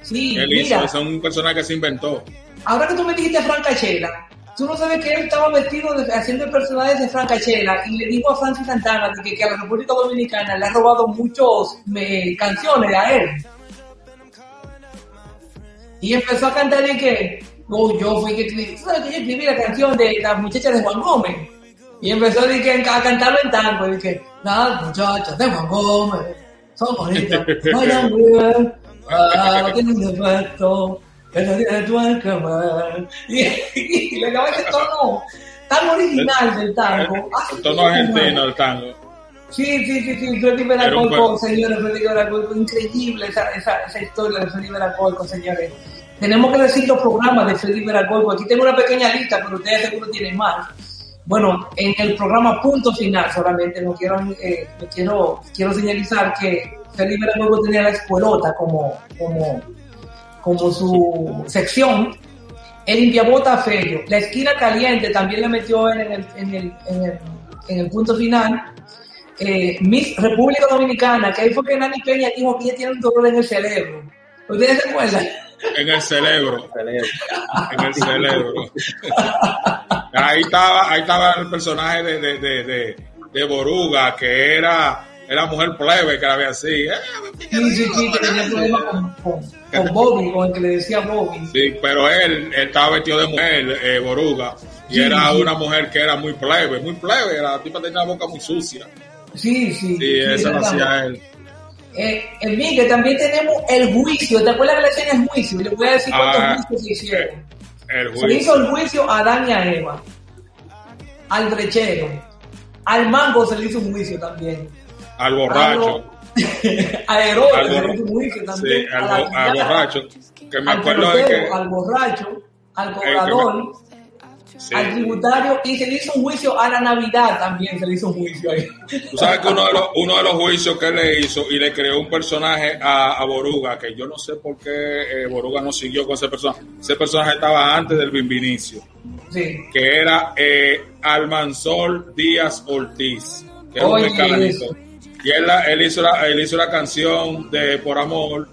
[SPEAKER 1] Sí,
[SPEAKER 3] Él hizo,
[SPEAKER 1] mira,
[SPEAKER 3] ese es un personaje que se inventó.
[SPEAKER 1] ahora que tú me dijiste Franca Chela, tú no sabes que él estaba vestido de- haciendo el personaje de Franca Chela y le dijo a Francis Santana de que, que a la República Dominicana le ha robado muchos me- canciones a él. Y empezó a cantar y que, oh, yo fui que escribí, sabes que yo escribí la canción de la muchacha de Juan Gómez. Y empezó de que, a cantarlo en tango, y que las muchachas de Juan Gómez son bonitas, bailan bien, ah, tienen defecto, que no tiene tuerca más. Y, y le daba ese tono tan original del tango.
[SPEAKER 3] El, tono argentino del tango.
[SPEAKER 1] Sí, sí, sí, sí, Veracolco,
[SPEAKER 3] buen-
[SPEAKER 1] señores, Freddy Veracolco, increíble esa, esa, esa historia de Freddy Veracolco, señores. Tenemos que decir los programas de Freddy Veracolco. Aquí tengo una pequeña lista, pero ustedes seguro tienen más. Bueno, en el programa Punto Final solamente no quiero, eh, quiero, quiero señalizar que Freddy Veracolco tenía la escuelota como, como, como su sección. El limpiabota feo. La esquina caliente también le metió en el, en el, en el, en el punto final eh, Miss República Dominicana, que ahí fue que Nani Peña dijo que ella tiene un dolor en el cerebro. ¿Ustedes se acuerdan?
[SPEAKER 3] En el cerebro. En el cerebro. ahí estaba, ahí estaba el personaje de, de, de, de, de Boruga, que era, era mujer plebe, que la veía así. "Eh,
[SPEAKER 1] Sí, sí, sí, que tenía problemas con, con, con Bobby, con el que le decía Bobby.
[SPEAKER 3] Sí, pero él, él estaba vestido de mujer, eh, Boruga, y
[SPEAKER 1] Sí,
[SPEAKER 3] era
[SPEAKER 1] sí.
[SPEAKER 3] una mujer que era muy plebe, muy plebe, la tipa tenía la boca muy sucia.
[SPEAKER 1] Sí, sí.
[SPEAKER 3] Sí, eso lo hacía él.
[SPEAKER 1] Eh, eh, Miguel, también tenemos el juicio. ¿Te acuerdas que le decían el juicio? Le voy a decir cuántos
[SPEAKER 3] Ah,
[SPEAKER 1] juicios se hicieron.
[SPEAKER 3] El
[SPEAKER 1] Se hizo el juicio a Adán y a Eva, al brechero, al mango se le hizo un juicio también.
[SPEAKER 3] Al borracho.
[SPEAKER 1] a Herodes
[SPEAKER 3] Al,
[SPEAKER 1] se le hizo un juicio
[SPEAKER 3] sí,
[SPEAKER 1] también.
[SPEAKER 3] al,
[SPEAKER 1] la
[SPEAKER 3] borracho. Que me
[SPEAKER 1] al
[SPEAKER 3] acuerdo de
[SPEAKER 1] pelotero,
[SPEAKER 3] que.
[SPEAKER 1] al borracho, al cobrador,
[SPEAKER 3] sí.
[SPEAKER 1] al tributario y se le hizo un juicio a la Navidad también, se le hizo un juicio ahí.
[SPEAKER 3] Tú sabes que uno de, los, uno de los juicios que le hizo y le creó un personaje a, a Boruga, que yo no sé por qué eh, Boruga no siguió con ese personaje. Ese personaje estaba antes del Bimbinicio,
[SPEAKER 1] Sí.
[SPEAKER 3] que era eh, Almanzor Díaz Ortiz, que era un
[SPEAKER 1] Oye,
[SPEAKER 3] mecánico.
[SPEAKER 1] eso.
[SPEAKER 3] Y él, la- él, hizo la, él hizo la canción de Por Amor,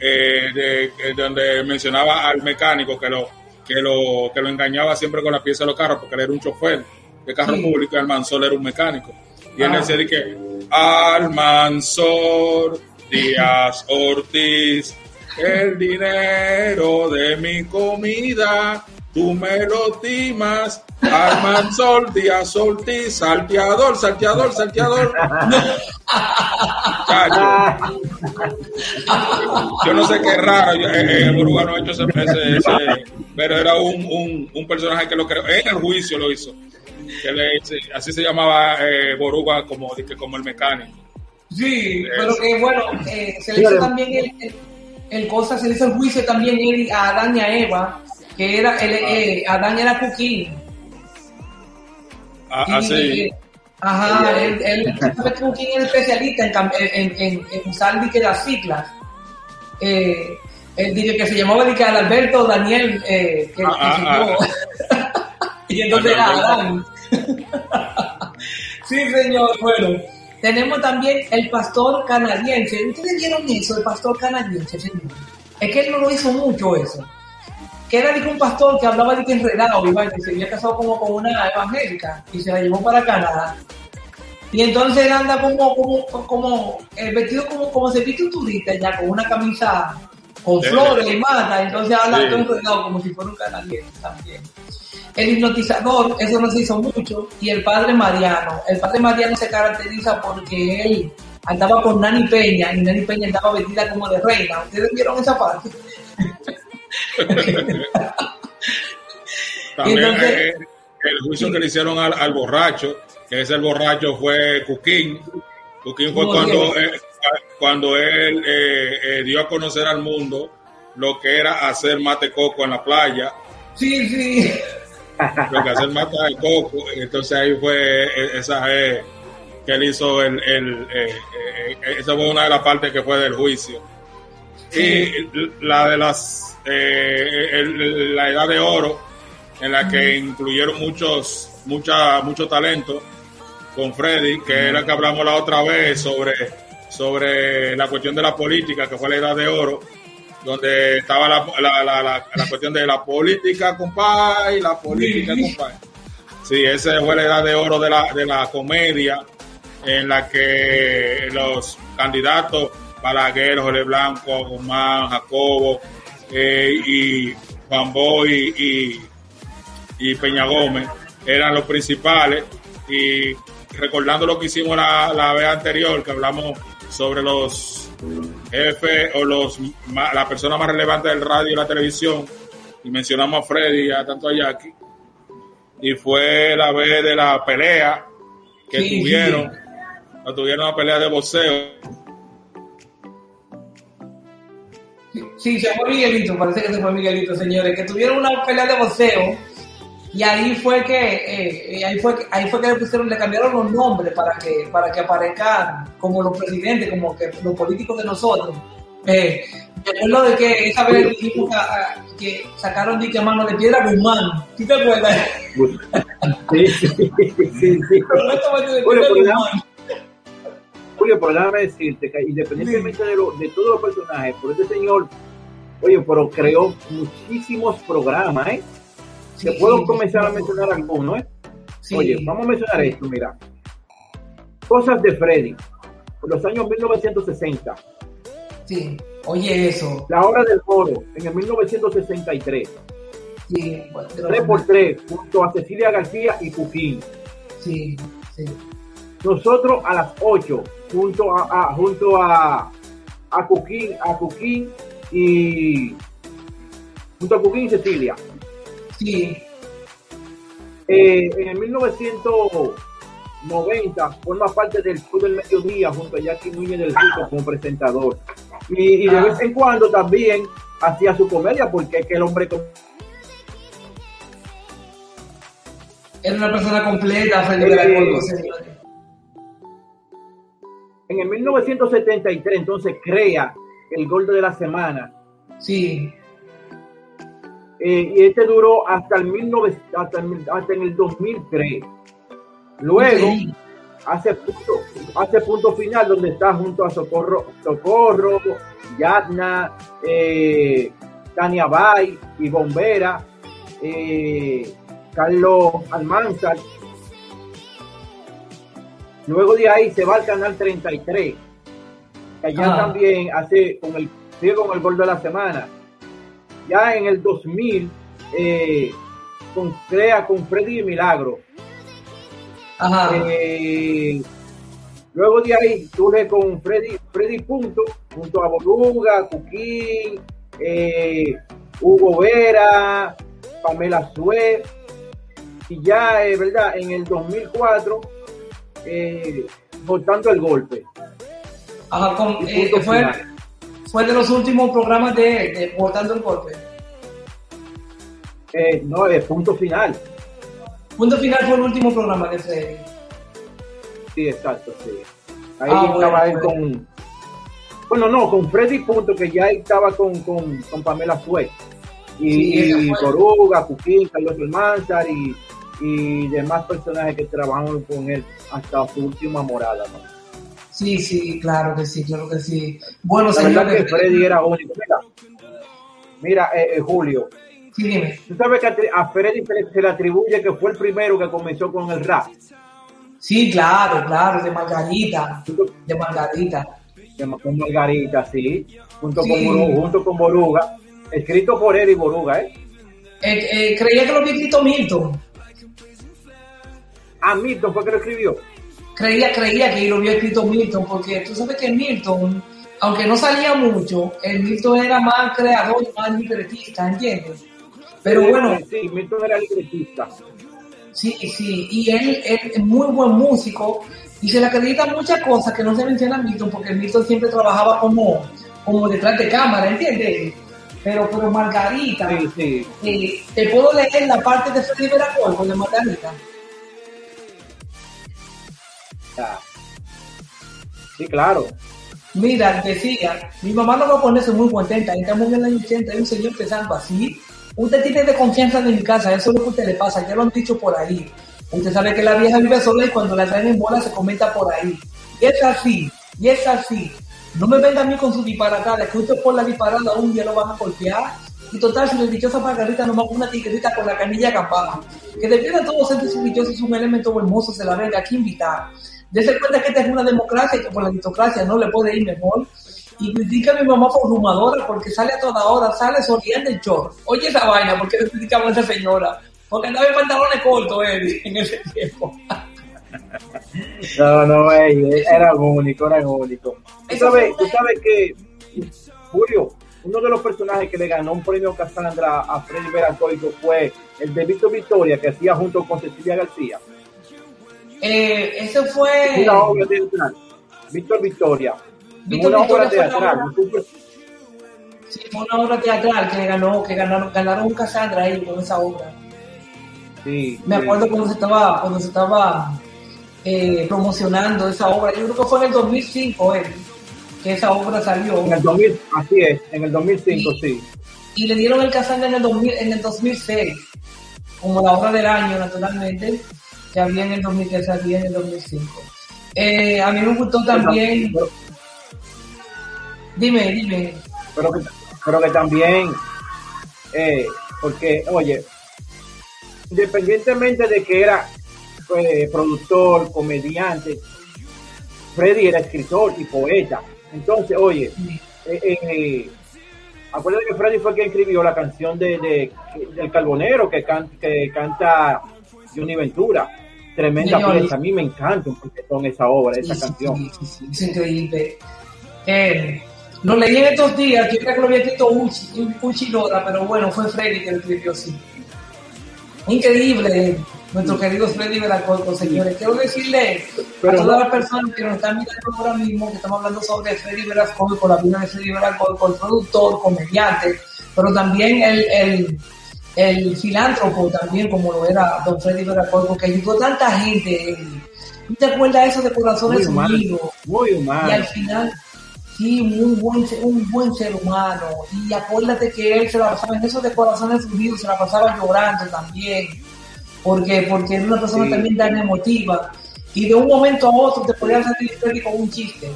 [SPEAKER 3] eh, de, eh, donde mencionaba al mecánico que lo, que lo que lo engañaba siempre con la pieza de los carros, porque él era un chofer de carro
[SPEAKER 1] Sí.
[SPEAKER 3] público y Almanzor era un mecánico. Y él
[SPEAKER 1] Ah.
[SPEAKER 3] decía de que Almanzor Díaz Ortiz, el dinero de mi comida, tú me lo timas. Almanzor Díaz Ortiz, salteador, salteador, salteador. Chacho, yo no sé qué raro, yo, eh, eh, Boruga no ha hecho ese, ese- ese- pero era un, un, un personaje que lo creó, en el juicio lo hizo, que le, se- así se llamaba eh, Boruga como, como el mecánico.
[SPEAKER 1] Sí,
[SPEAKER 3] Eso.
[SPEAKER 1] pero que bueno, eh, se le hizo también el, el, el cosa, se le hizo el juicio también él, a Adán y a Eva, que era, el, eh, Adán era Cuquín.
[SPEAKER 3] Ah,
[SPEAKER 1] Y,
[SPEAKER 3] así,
[SPEAKER 1] eh, Ajá, él, él que Cuquín es especialista en, en, en, en usar dique las siglas. Eh, él dice que se llamaba dique Alberto Daniel, eh, que,
[SPEAKER 3] Ah,
[SPEAKER 1] que
[SPEAKER 3] ah,
[SPEAKER 1] se y entonces era Adán. sí, señor, bueno. Tenemos también el pastor canadiense. ¿Ustedes vieron eso, el pastor canadiense, señor? Es que él no lo hizo mucho eso. Que era de un pastor que hablaba de que enredado, y vaina, que se había casado como con una evangélica y se la llevó para Canadá. Y entonces él anda como, como, como eh, vestido como, como se viste un turista ya, con una camisa con
[SPEAKER 3] Sí.
[SPEAKER 1] flores y mata, entonces habla
[SPEAKER 3] Sí.
[SPEAKER 1] todo enredado como si fuera un canadiense también. El hipnotizador, eso no se hizo mucho, y el padre Mariano. El padre Mariano se caracteriza porque él andaba con Nani Peña y Nani Peña andaba vestida como de reina. ¿Ustedes vieron esa parte?
[SPEAKER 3] También
[SPEAKER 1] Entonces-
[SPEAKER 3] el juicio que le hicieron al, al borracho, que ese el borracho fue Cuquín. Cuquín fue cuando, eh, cuando él eh, eh, dio a conocer al mundo lo que era hacer mate coco en la playa,
[SPEAKER 1] Sí, sí.
[SPEAKER 3] lo que hacer mate de coco. Entonces ahí fue eh, esa eh, que él hizo el, el eh, esa fue una de las partes que fue del juicio. Y la de las eh, el- la edad de oro en la que incluyeron muchos mucha mucho talento con Freddy que era que hablamos la otra vez sobre sobre la cuestión de la política que fue la edad de oro donde estaba la, la, la, la, la cuestión de la política compadre y la política
[SPEAKER 1] Sí.
[SPEAKER 3] compadre. Sí esa fue la edad de oro de la de la comedia en la que los candidatos Balaguer, Jorge Blanco, Guzmán, Jacobo eh, y Juan Boy y, y Peña Gómez eran los principales. Y recordando lo que hicimos la, la vez anterior que hablamos sobre los jefes o los la persona más relevante del radio y la televisión y mencionamos a Freddy y a tanto a Jackie y fue la vez de la pelea que
[SPEAKER 1] Sí,
[SPEAKER 3] tuvieron la tuvieron una pelea de boxeo
[SPEAKER 1] Sí, se fue Miguelito, parece que se fue Miguelito, señores, que tuvieron una pelea de boxeo y ahí fue que eh, eh, ahí fue que, ahí fue que le pusieron, le cambiaron los nombres para que para que aparezcan como los presidentes, como que los políticos de nosotros. Eh, acuerdo de que esa vez dijimos que, ah, sacaron que mano de piedra Guzmán, ¿sí te acuerdas?
[SPEAKER 2] Sí, sí, sí, sí. Bueno. Julio, pero déjame decirte que independientemente de, lo, de todos los personajes, por este señor, oye, pero creó muchísimos programas, ¿eh? Te
[SPEAKER 1] Sí,
[SPEAKER 2] puedo comenzar a mencionar algunos, ¿eh?
[SPEAKER 1] Sí.
[SPEAKER 2] Oye, vamos a mencionar esto, mira. Cosas de Freddy, por los años 1960.
[SPEAKER 1] Sí, oye eso.
[SPEAKER 2] La hora del foro, en el 1963.
[SPEAKER 1] Sí, bueno, pero-
[SPEAKER 2] 3x3, junto a Cecilia García y Cuquín.
[SPEAKER 1] Sí, sí.
[SPEAKER 2] Nosotros a las 8, junto a, a- junto a, a Cuquín, a y junto a Cuquín y Cecilia.
[SPEAKER 1] Sí,
[SPEAKER 2] Eh, en el 1990 forma parte del Club del Mediodía junto a Jackie Núñez del Rico como presentador. Y, y de
[SPEAKER 1] Ah.
[SPEAKER 2] vez en cuando también hacía su comedia porque es que el hombre
[SPEAKER 1] era una persona completa, Freddy
[SPEAKER 2] Eh,
[SPEAKER 1] de la señores.
[SPEAKER 2] En el 1973 entonces crea el Gordo de la Semana
[SPEAKER 1] Sí,
[SPEAKER 2] eh, y este duró hasta el, 19 hasta, en el 2003. Luego
[SPEAKER 1] Sí.
[SPEAKER 2] hace punto, hace punto final donde está junto a Socorro, Socorro, Yadna, eh, Tania Bay y Bombera, eh, Carlos Almanzar. Luego de ahí se va al canal 33, que allá
[SPEAKER 1] Ah.
[SPEAKER 2] también hace con el, sigue con el gol de la semana. Ya en el 2000 eh, con, crea con Freddy y Milagro.
[SPEAKER 1] Ajá.
[SPEAKER 2] Eh, luego de ahí surge con Freddy, Freddy Punto, junto a Boruga, Cuquín, eh, Hugo Vera, Pamela Sue, y ya, eh, ¿verdad? En el 2004, eh, votando el golpe.
[SPEAKER 1] Ajá, con, eh, fue, de los últimos programas de, de Votando el Golpe.
[SPEAKER 2] Eh, no, es punto final.
[SPEAKER 1] Punto Final fue el último programa de Freddy.
[SPEAKER 2] Sí, exacto, sí. Ahí
[SPEAKER 1] Ah, bueno,
[SPEAKER 2] estaba él
[SPEAKER 1] bueno.
[SPEAKER 2] con. Bueno, no, con Freddy Punto, que ya estaba con, con, con Pamela Sue. Y,
[SPEAKER 1] Sí,
[SPEAKER 2] y
[SPEAKER 1] fue.
[SPEAKER 2] Coruga, Cuquín, Carlos Almanzar y, y demás personajes que trabajaron con él hasta su última morada. ¿no?
[SPEAKER 1] Sí, sí, claro que sí, claro que sí. Bueno,
[SPEAKER 2] La verdad que Freddy era único. Mira, mira eh, eh, Julio,
[SPEAKER 1] Sí, dime.
[SPEAKER 2] tú sabes que a, Freddy se le, atribuye que fue el primero que comenzó con el rap.
[SPEAKER 1] Sí, claro, claro, de Margarita. De Margarita.
[SPEAKER 2] con Margarita, sí, junto,
[SPEAKER 1] Sí.
[SPEAKER 2] Con, Boru- junto con Boruga, escrito por él y Boruga, ¿eh?
[SPEAKER 1] Eh, eh, creía que lo había escrito Milton.
[SPEAKER 2] A Milton fue que lo escribió.
[SPEAKER 1] creía, creía que lo había escrito Milton, porque tú sabes que Milton, aunque no salía mucho, el Milton era más creador, más libretista, ¿entiendes? Pero bueno.
[SPEAKER 2] Sí, Milton era libretista.
[SPEAKER 1] Sí, sí, y él, él es muy buen músico y se le acredita muchas cosas que no se mencionan Milton, porque Milton siempre trabajaba como, como detrás de cámara, ¿entiendes? Pero, pero Margarita,
[SPEAKER 2] Sí, sí.
[SPEAKER 1] eh, te puedo leer la parte de Freddy Veracruz con de Margarita.
[SPEAKER 2] Sí, claro.
[SPEAKER 1] Mira, decía, mi mamá no va a ponerse muy contenta, estamos en el año 80, hay un señor pensando así. Usted tiene de confianza de mi casa, eso es lo que usted le pasa, ya lo han dicho por ahí. Usted sabe que la vieja vive sola y cuando la traen en bola se comenta por ahí. Y es así, y es así. No me venga a mí con su disparatadas, que usted por la disparada un día lo van a golpear. Y total, si la dichosa Margarita nomás con una tigrita con la canilla acampada. Que de pierda todos sentir su dichoso es un elemento hermoso, se la venga aquí invitar. Dese cuenta que esta es una democracia y que por la aristocracia no le puede ir mejor. Y critica a mi mamá por fumadora porque sale a toda hora, sale sonriendo el chorro. Oye esa vaina, ¿por qué le criticamos a esa señora? Porque andaba en pantalones cortos, Eddie, en ese tiempo.
[SPEAKER 2] No, no, ey, era único, era único. Tú sabes, tú sabes que, Julio, uno de los personajes que le ganó un premio Cassandra a Freddy Veracoico fue el de Víctor Victoria, que hacía junto con Cecilia García.
[SPEAKER 1] Eh, ese fue...
[SPEAKER 2] Una obra teatral. Víctor Victoria.
[SPEAKER 1] Víctor
[SPEAKER 2] una obra
[SPEAKER 1] Victoria la
[SPEAKER 2] teatral.
[SPEAKER 1] obra- Sí, fue una obra teatral que ganó, que ganaron, ganaron un Cassandra ahí con esa obra.
[SPEAKER 2] Sí,
[SPEAKER 1] Me
[SPEAKER 2] sí.
[SPEAKER 1] acuerdo cuando se estaba, cuando se estaba eh, promocionando esa obra. Yo creo que fue en el 2005 eh, que esa obra salió.
[SPEAKER 2] En el 2000, así es, en el 2005, sí.
[SPEAKER 1] Y le dieron el Cassandra en el, 2000, en el 2006, como la obra del año, naturalmente, que había en el 2000, que salía en el 2005. Eh, a mí me gustó también.
[SPEAKER 2] Pero,
[SPEAKER 1] Dime, dime.
[SPEAKER 2] pero que, pero que también, eh, porque, oye, independientemente de que era eh, productor, comediante, Freddy era escritor y poeta. Entonces, oye, eh, eh, acuérdate que Freddy fue quien escribió la canción de, de- del Carbonero que, can- que canta Johnny Ventura. Tremenda
[SPEAKER 1] Señor.
[SPEAKER 2] pieza, a mí me encanta con esa obra, esa
[SPEAKER 1] Sí, sí,
[SPEAKER 2] canción.
[SPEAKER 1] sí, sí, sí, es increíble. Eh, lo leí en estos días, yo creo que lo había escrito Uchi, Uchi Lora, pero bueno, fue Freddy que lo escribió así. Increíble, nuestro querido Freddy Veracruz, señores. Quiero decirle
[SPEAKER 2] Pero
[SPEAKER 1] a todas las personas que nos están mirando ahora mismo que estamos hablando sobre Freddy Veracruz, con la vida de Freddy Veracruz, con productor, comediante, pero también el, el, el filántropo también, como lo era don Freddy Veracruz, porque ayudó tanta gente. ¿Tú te acuerdas eso de
[SPEAKER 2] Muy
[SPEAKER 1] Corazones
[SPEAKER 2] humano,
[SPEAKER 1] Unidos?
[SPEAKER 2] muy
[SPEAKER 1] Y
[SPEAKER 2] humano.
[SPEAKER 1] al final, sí, muy buen, un buen ser humano. Y acuérdate que él se la pasaba en eso de corazones unidos, se la pasaba llorando también. Porque, porque era una persona
[SPEAKER 2] Sí.
[SPEAKER 1] también tan emotiva. Y de un momento a otro te podías salir Freddy con un chiste.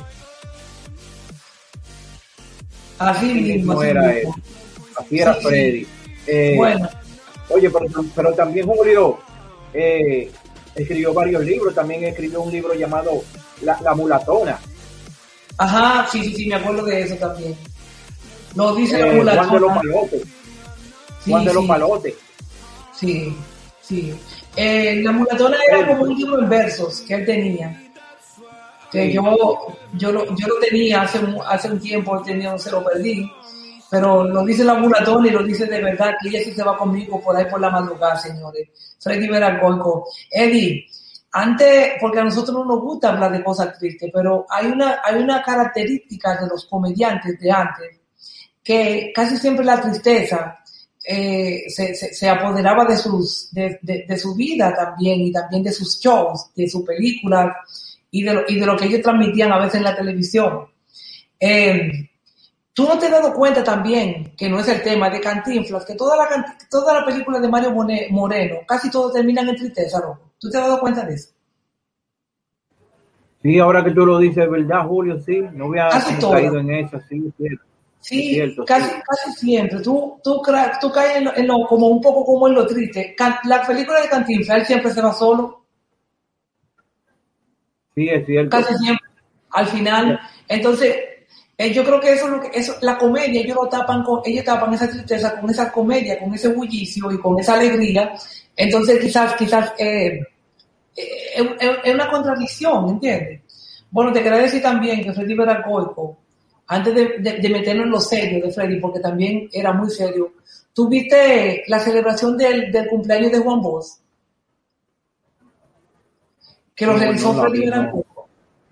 [SPEAKER 1] Así mismo. así
[SPEAKER 2] era
[SPEAKER 1] mismo.
[SPEAKER 2] Así era
[SPEAKER 1] Sí, sí.
[SPEAKER 2] Eh,
[SPEAKER 1] Bueno,
[SPEAKER 2] Oye, pero, pero también Julio eh, escribió varios libros. También escribió un libro llamado La, La Mulatona.
[SPEAKER 1] ajá, sí, sí, sí, me acuerdo de eso también. Nos dice la
[SPEAKER 2] Eh, Juan de los
[SPEAKER 1] mulatona.
[SPEAKER 2] Malotes.
[SPEAKER 1] Sí,
[SPEAKER 2] Juan de los
[SPEAKER 1] sí.
[SPEAKER 2] Malotes.
[SPEAKER 1] Sí, sí. Eh, la mulatona era como un libro en versos que él tenía. Que yo, yo, lo, yo lo tenía hace, un- hace un tiempo, tenía, se lo perdí. Pero lo dice la mulatona y lo dice de verdad que ella sí se va conmigo por ahí por la madrugada, señores. Freddy Veracruz. Eddie, antes, porque a nosotros no nos gusta hablar de cosas tristes, pero hay una, hay una característica de los comediantes de antes que casi siempre la tristeza eh, se, se, se apoderaba de sus de, de, de su vida también y también de sus shows, de sus películas y de lo, y de lo que ellos transmitían a veces en la televisión. Eh, Tú no te has dado cuenta también, que no es el tema, de Cantinflas, que toda la, toda la película de Mario Moreno, casi todos terminan en tristeza, loco. ¿Tú te has dado cuenta de eso?
[SPEAKER 2] Sí, ahora que tú lo dices, ¿verdad, Julio? Sí, no había
[SPEAKER 1] todo.
[SPEAKER 2] caído en eso. Sí, es cierto.
[SPEAKER 1] Sí,
[SPEAKER 2] Es cierto,
[SPEAKER 1] casi,
[SPEAKER 2] sí.
[SPEAKER 1] casi siempre. Tú, tú, tú caes en lo, en lo- como un poco como en lo triste. La película de Cantinflas, él siempre se va solo,
[SPEAKER 2] Sí, es cierto.
[SPEAKER 1] casi siempre, al final. Entonces, eh, yo creo que eso es lo que, eso, la comedia, ellos lo tapan con, ellos tapan esa tristeza con esa comedia, con ese bullicio y con esa alegría. Entonces, quizás, quizás, eh, eh, es, una contradicción, ¿entiendes? Bueno, te quería decir también que Freddy Veracoico, antes de, de, de meternos en lo serio de Freddy, porque también era muy serio, ¿tú viste la celebración del, del cumpleaños de Juan Bosch? Que lo
[SPEAKER 2] No,
[SPEAKER 1] realizó
[SPEAKER 2] no
[SPEAKER 1] Freddy
[SPEAKER 2] vi,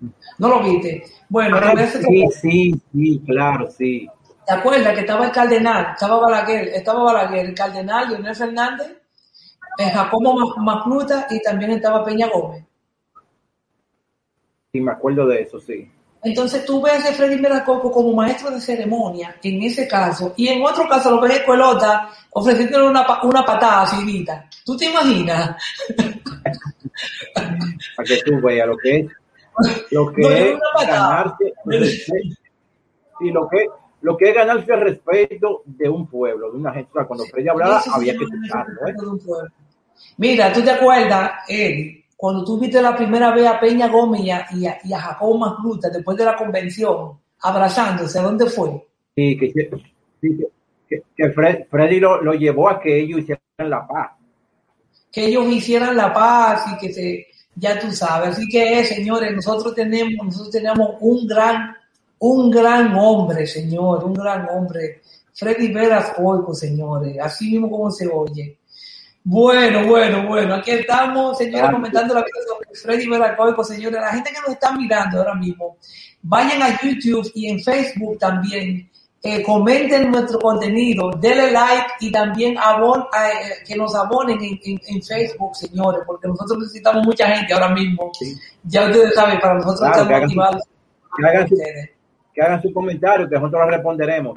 [SPEAKER 2] no.
[SPEAKER 1] Veracoico. ¿No lo viste? Bueno,
[SPEAKER 2] Ah,
[SPEAKER 1] te a hacer-
[SPEAKER 2] sí, sí, sí, claro, sí.
[SPEAKER 1] ¿Te acuerdas que estaba el cardenal, estaba Balaguer, estaba Balaguer, el cardenal Leonel Fernández, el Jacobo Ma- Macluta y también estaba Peña Gómez?
[SPEAKER 2] Sí, me acuerdo de eso, sí.
[SPEAKER 1] Entonces tú ves a Freddy Meracoco como maestro de ceremonia en ese caso, y en otro caso lo ves en Cuelota ofreciéndole una, una patada seguidita. ¿Tú te imaginas?
[SPEAKER 2] Para que tú veas lo que es, lo que
[SPEAKER 1] No,
[SPEAKER 2] es ganarse el respeto. Sí, lo que, lo que es ganarse el respeto de un pueblo, de una gente. Cuando Freddy hablaba, había que escucharlo, ¿eh?
[SPEAKER 1] Mira, ¿tú te acuerdas, Eddie, cuando tú viste la primera vez a Peña Gómez y a, y a, y a Jacobo Macluta después de la convención, abrazándose, ¿a dónde fue?
[SPEAKER 2] Sí, que, sí, que, que- que Fred- Freddy lo, lo llevó a que ellos hicieran la paz.
[SPEAKER 1] que ellos hicieran la paz y que se, ya tú sabes. Así que, señores, nosotros tenemos, nosotros tenemos un gran, un gran hombre, señor, un gran hombre. Freddy Veras Oico, señores, así mismo como se oye. Bueno, bueno, bueno, aquí estamos, señores, comentando la vida sobre Freddy Veras Oico, señores. La gente que nos está mirando ahora mismo, vayan a YouTube y en Facebook también. Eh, comenten nuestro contenido, denle like y también abon, eh, que nos abonen en, en- en Facebook, señores, porque nosotros necesitamos mucha gente ahora mismo.
[SPEAKER 2] Sí.
[SPEAKER 1] Ya ustedes saben, para nosotros
[SPEAKER 2] Claro, hagan-
[SPEAKER 1] motivados.
[SPEAKER 2] que hagan su-. Que hagan sus comentarios, que nosotros los responderemos.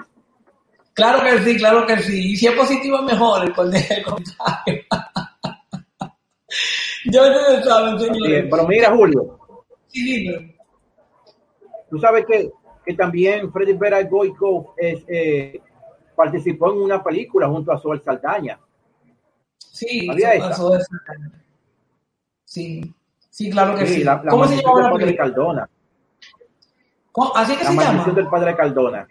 [SPEAKER 1] Claro que sí, claro que sí. Y si es positivo mejor el, comentario. ya ustedes saben, señores.
[SPEAKER 2] Pero mira, Julio,
[SPEAKER 1] Sí, dime.
[SPEAKER 2] tú sabes que, que también Freddy Vera Goico es, eh, participó en una película junto a Sol Saldaña.
[SPEAKER 1] Sí,
[SPEAKER 2] ¿Sabía
[SPEAKER 1] eso
[SPEAKER 2] esa?
[SPEAKER 1] Sí, sí, claro que sí.
[SPEAKER 2] Sí, la, la
[SPEAKER 1] ¿Cómo se llama la
[SPEAKER 2] padre
[SPEAKER 1] película?
[SPEAKER 2] Cardona.
[SPEAKER 1] ¿Cómo? ¿Así que
[SPEAKER 2] La
[SPEAKER 1] se
[SPEAKER 2] maldición
[SPEAKER 1] llama?
[SPEAKER 2] del padre Cardona.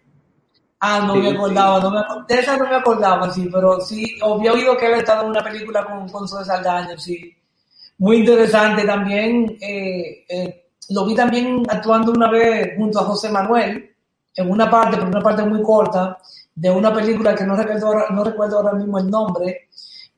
[SPEAKER 1] Ah, no
[SPEAKER 2] Sí,
[SPEAKER 1] me acordaba, no me acordaba. De esa no me acordaba, sí, pero sí, había oído que él estaba en una película con, con Zoe Saldaña, sí. Muy interesante también. eh, eh, lo vi también actuando una vez junto a José Manuel, en una parte, pero una parte muy corta, de una película que no recuerdo ahora, no recuerdo ahora mismo el nombre.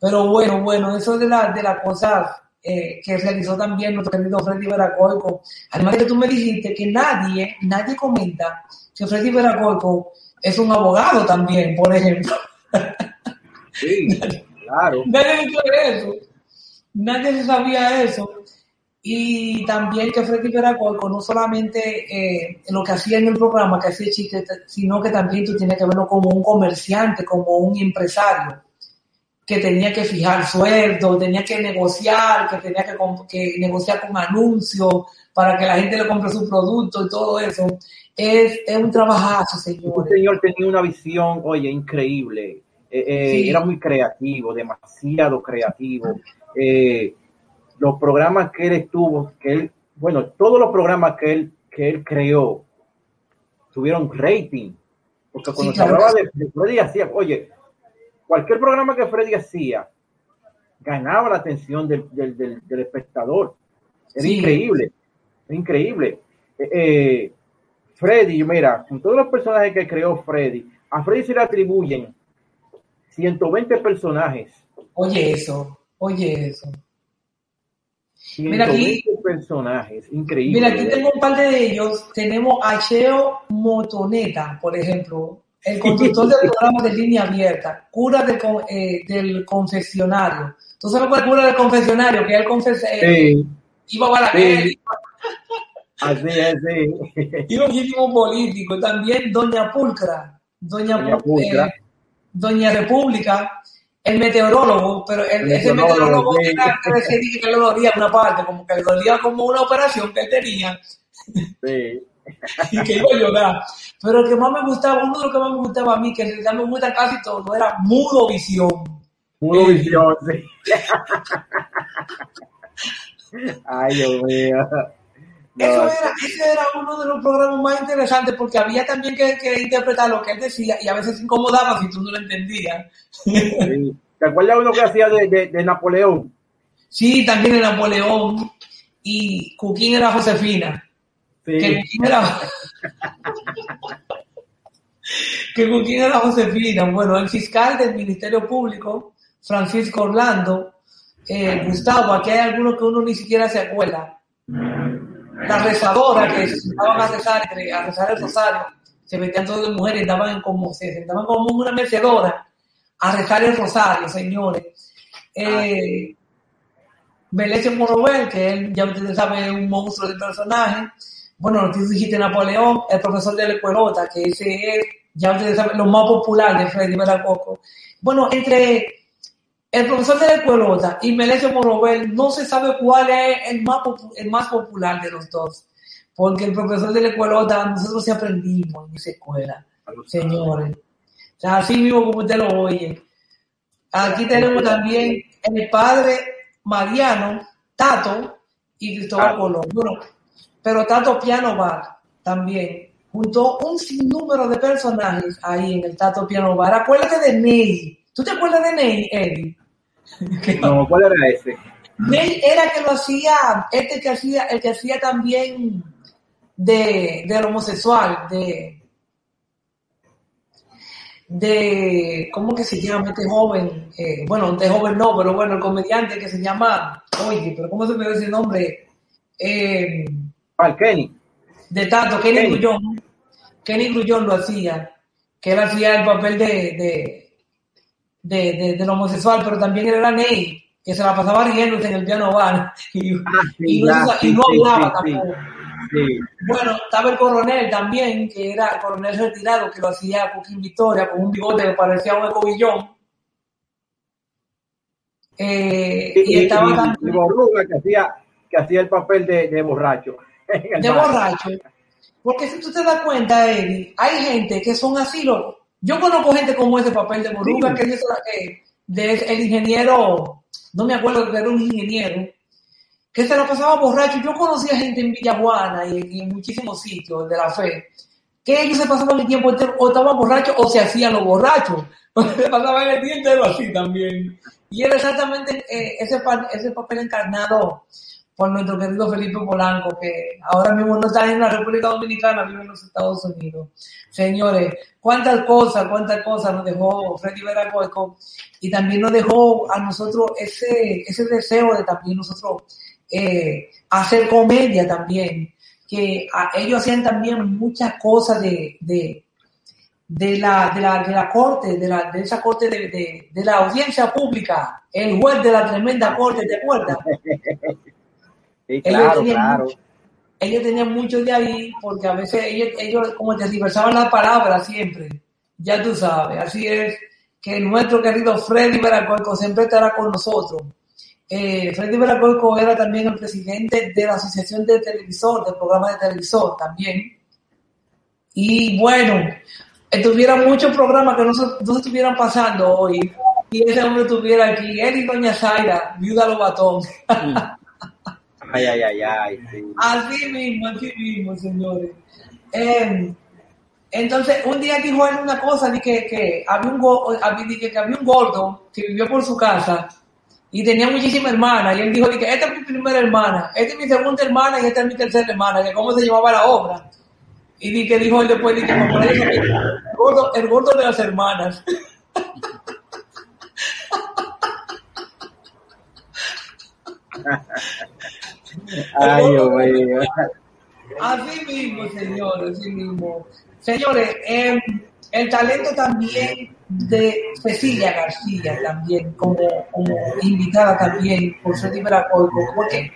[SPEAKER 1] Pero bueno, bueno, eso de la, de las cosas eh, que realizó también nuestro querido Freddy Veracoico. Además de que tú me dijiste que nadie, nadie comenta que Freddy Veracoico es un abogado también, por ejemplo.
[SPEAKER 2] Sí, claro.
[SPEAKER 1] Nadie eso. Nadie se sabía eso. Y también que Freddy Veracoico no solamente eh, lo que hacía en el programa, que hacía chistes, sino que también tú tienes que verlo como un comerciante, como un empresario, que tenía que fijar sueldo, tenía que negociar, que tenía que, que negociar con anuncios para que la gente le compre su producto y todo eso. Es, es un trabajazo,
[SPEAKER 2] Este
[SPEAKER 1] señores.
[SPEAKER 2] señor tenía una visión, oye, increíble. Eh, eh,
[SPEAKER 1] Sí.
[SPEAKER 2] Era muy creativo, demasiado creativo. Eh, los programas que él estuvo, que él, bueno, todos los programas que él, que él creó tuvieron rating. Porque cuando
[SPEAKER 1] Sí,
[SPEAKER 2] se hablaba de, de Freddy hacía, oye, cualquier programa que Freddy hacía ganaba la atención del, del, del- del espectador. Era
[SPEAKER 1] Sí.
[SPEAKER 2] increíble, increíble. Eh, eh, Freddy, mira, con todos los personajes que creó Freddy, a Freddy se le atribuyen 120 personajes.
[SPEAKER 1] Oye eso, oye eso.
[SPEAKER 2] 120
[SPEAKER 1] Mira aquí-
[SPEAKER 2] personajes, increíble.
[SPEAKER 1] Mira, aquí tengo un par de ellos. Tenemos a Cheo Motoneta, por ejemplo, el conductor del programa de línea abierta, cura del, con- eh, del confesionario. ¿Tú sabes cuál es el cura del confesionario? Que él confes eh,
[SPEAKER 2] Sí,
[SPEAKER 1] iba a Balaguer,
[SPEAKER 2] Sí. así es, sí.
[SPEAKER 1] iba muchísimo político. También Doña Pulcra, Doña,
[SPEAKER 2] Doña
[SPEAKER 1] Pu-
[SPEAKER 2] Pulcra.
[SPEAKER 1] eh, Doña República, el meteorólogo, pero el,
[SPEAKER 2] El
[SPEAKER 1] ese
[SPEAKER 2] meteorólogo, sí.
[SPEAKER 1] era que que le dolía una parte, como que le dolía como una operación que él tenía.
[SPEAKER 2] sí.
[SPEAKER 1] y que iba a llorar. Pero el que más me gustaba, uno de los que más me gustaba a mí, que en realidad me gusta casi todo, era Mudo Visión. Eh.
[SPEAKER 2] visión, sí. Ay, Dios mío. No,
[SPEAKER 1] Eso era, ese era uno de los programas más interesantes porque había también que, que interpretar lo que él decía y a veces incomodaba si tú no lo entendías.
[SPEAKER 2] sí. ¿Te acuerdas uno que hacía de, de, de Napoleón?
[SPEAKER 1] Sí, también el Napoleón. y Cuquín era Josefina.
[SPEAKER 2] Sí.
[SPEAKER 1] Que Cuquín era... que Cuquín era Josefina. Bueno, el fiscal del Ministerio Público, Francisco Orlando, eh, Gustavo, aquí hay algunos que uno ni siquiera se acuerda. La rezadora que se sentaban a rezar, a rezar el rosario, se metían todas las mujeres, daban como, se sentaban como una mecedora a rezar el rosario, señores. Eh, Morobel, que él, ya ustedes saben, es un monstruo de personaje. Bueno, tú dijiste Napoleón, el profesor de la escuelota, que ese es, ya ustedes saben, lo más popular de Freddy Veracoco. Bueno, entre el profesor de la escuelota y Melesio Morobel, no se sabe cuál es el más, el más popular de los dos. Porque el profesor de la escuelota, nosotros sí aprendimos en esa escuela, señores. O sea, así mismo como usted lo oye. Aquí tenemos también el padre Mariano, Tato y Cristóbal
[SPEAKER 2] Tato.
[SPEAKER 1] Colón. Bueno, pero Tato Piano Bar también. Junto un sinnúmero de personajes ahí en el Tato Piano Bar. Acuérdate de Ney. ¿Tú te acuerdas de Ney, Eddie?
[SPEAKER 2] No, ¿cuál era ese?
[SPEAKER 1] Ney era que lo hacía, este que hacía, el que hacía también de, del homosexual, de, de, ¿cómo que se llama este joven? Eh, bueno, de joven no, pero bueno, el comediante que se llama, oye, pero ¿cómo se me dice el nombre? Eh,
[SPEAKER 2] Al Kenny.
[SPEAKER 1] de tanto, Kenny
[SPEAKER 2] Kenny.
[SPEAKER 1] Grullón, Kenny Grullón lo hacía, que él hacía el papel de, de, de, de- del homosexual, pero también era Ney, que se la pasaba riéndose en el piano bar, y,
[SPEAKER 2] Ah,
[SPEAKER 1] y
[SPEAKER 2] sí,
[SPEAKER 1] no,
[SPEAKER 2] ya,
[SPEAKER 1] y
[SPEAKER 2] sí,
[SPEAKER 1] no hablaba
[SPEAKER 2] sí,
[SPEAKER 1] tampoco. Bueno, estaba el coronel también, que era el coronel retirado, que lo hacía Coquín Victoria, con un bigote que parecía un ecobillón. Eh,
[SPEAKER 2] Y,
[SPEAKER 1] y
[SPEAKER 2] y-
[SPEAKER 1] estaba
[SPEAKER 2] y-
[SPEAKER 1] también
[SPEAKER 2] y Borruga que hacía, que hacía el papel de, de borracho.
[SPEAKER 1] De
[SPEAKER 2] bar.
[SPEAKER 1] borracho. Porque si tú te das cuenta, Eddie, hay gente que son así, loco. Yo conozco gente como ese papel de Boruga,
[SPEAKER 2] Sí.
[SPEAKER 1] que que, de el ingeniero, no me acuerdo que era un ingeniero, que se la pasaba borracho. Yo conocía gente en Villajuana y, y en muchísimos sitios de la fe, que ellos se pasaban el tiempo entero, o estaban borrachos o se hacían los borrachos. se pasaban el entero así también. Y era exactamente eh, ese, ese papel encarnado por nuestro querido Felipe Polanco, que ahora mismo no está en la República Dominicana, vive en los Estados Unidos. Señores, cuántas cosas, cuántas cosas nos dejó Freddy Veracoico y también nos dejó a nosotros ese, ese deseo de también nosotros eh, hacer comedia también, que ellos hacían también muchas cosas de, de, de la, de la, de la corte, de, la, de esa corte de, de, de la audiencia pública, el juez de la tremenda corte, ¿te acuerdas?
[SPEAKER 2] Sí,
[SPEAKER 1] Ellos
[SPEAKER 2] claro,
[SPEAKER 1] tenían
[SPEAKER 2] claro.
[SPEAKER 1] mucho- ellos tenían mucho de ahí porque a veces ellos, ellos como te diversaban las palabras siempre. Ya tú sabes, así es que nuestro querido Freddy Veracoico siempre estará con nosotros. Eh, Freddy Veracoico era también el presidente de la Asociación de Televisor, del programa de televisor también. Y bueno, estuviera muchos programas que no se, no se estuvieran pasando hoy. Y ese hombre estuviera aquí, él y Doña Zaira, viuda Lobatón.
[SPEAKER 2] Ay, ay, ay, ay. sí.
[SPEAKER 1] Así mismo, así mismo, señores. Eh, entonces, un día dijo él una cosa, de que, que, había un go- que, que había un gordo que vivió por su casa y tenía muchísimas hermanas. Y él dijo, de que esta es mi primera hermana, esta es mi segunda hermana y esta es mi tercera hermana, que cómo se llevaba la obra. Y di que dijo él después, de que el gordo, el gordo de las hermanas.
[SPEAKER 2] Ay.
[SPEAKER 1] Así mismo, señores, así mismo. Señores, el talento también de Cecilia García, también como, invitada también por Freddy Veracoico, porque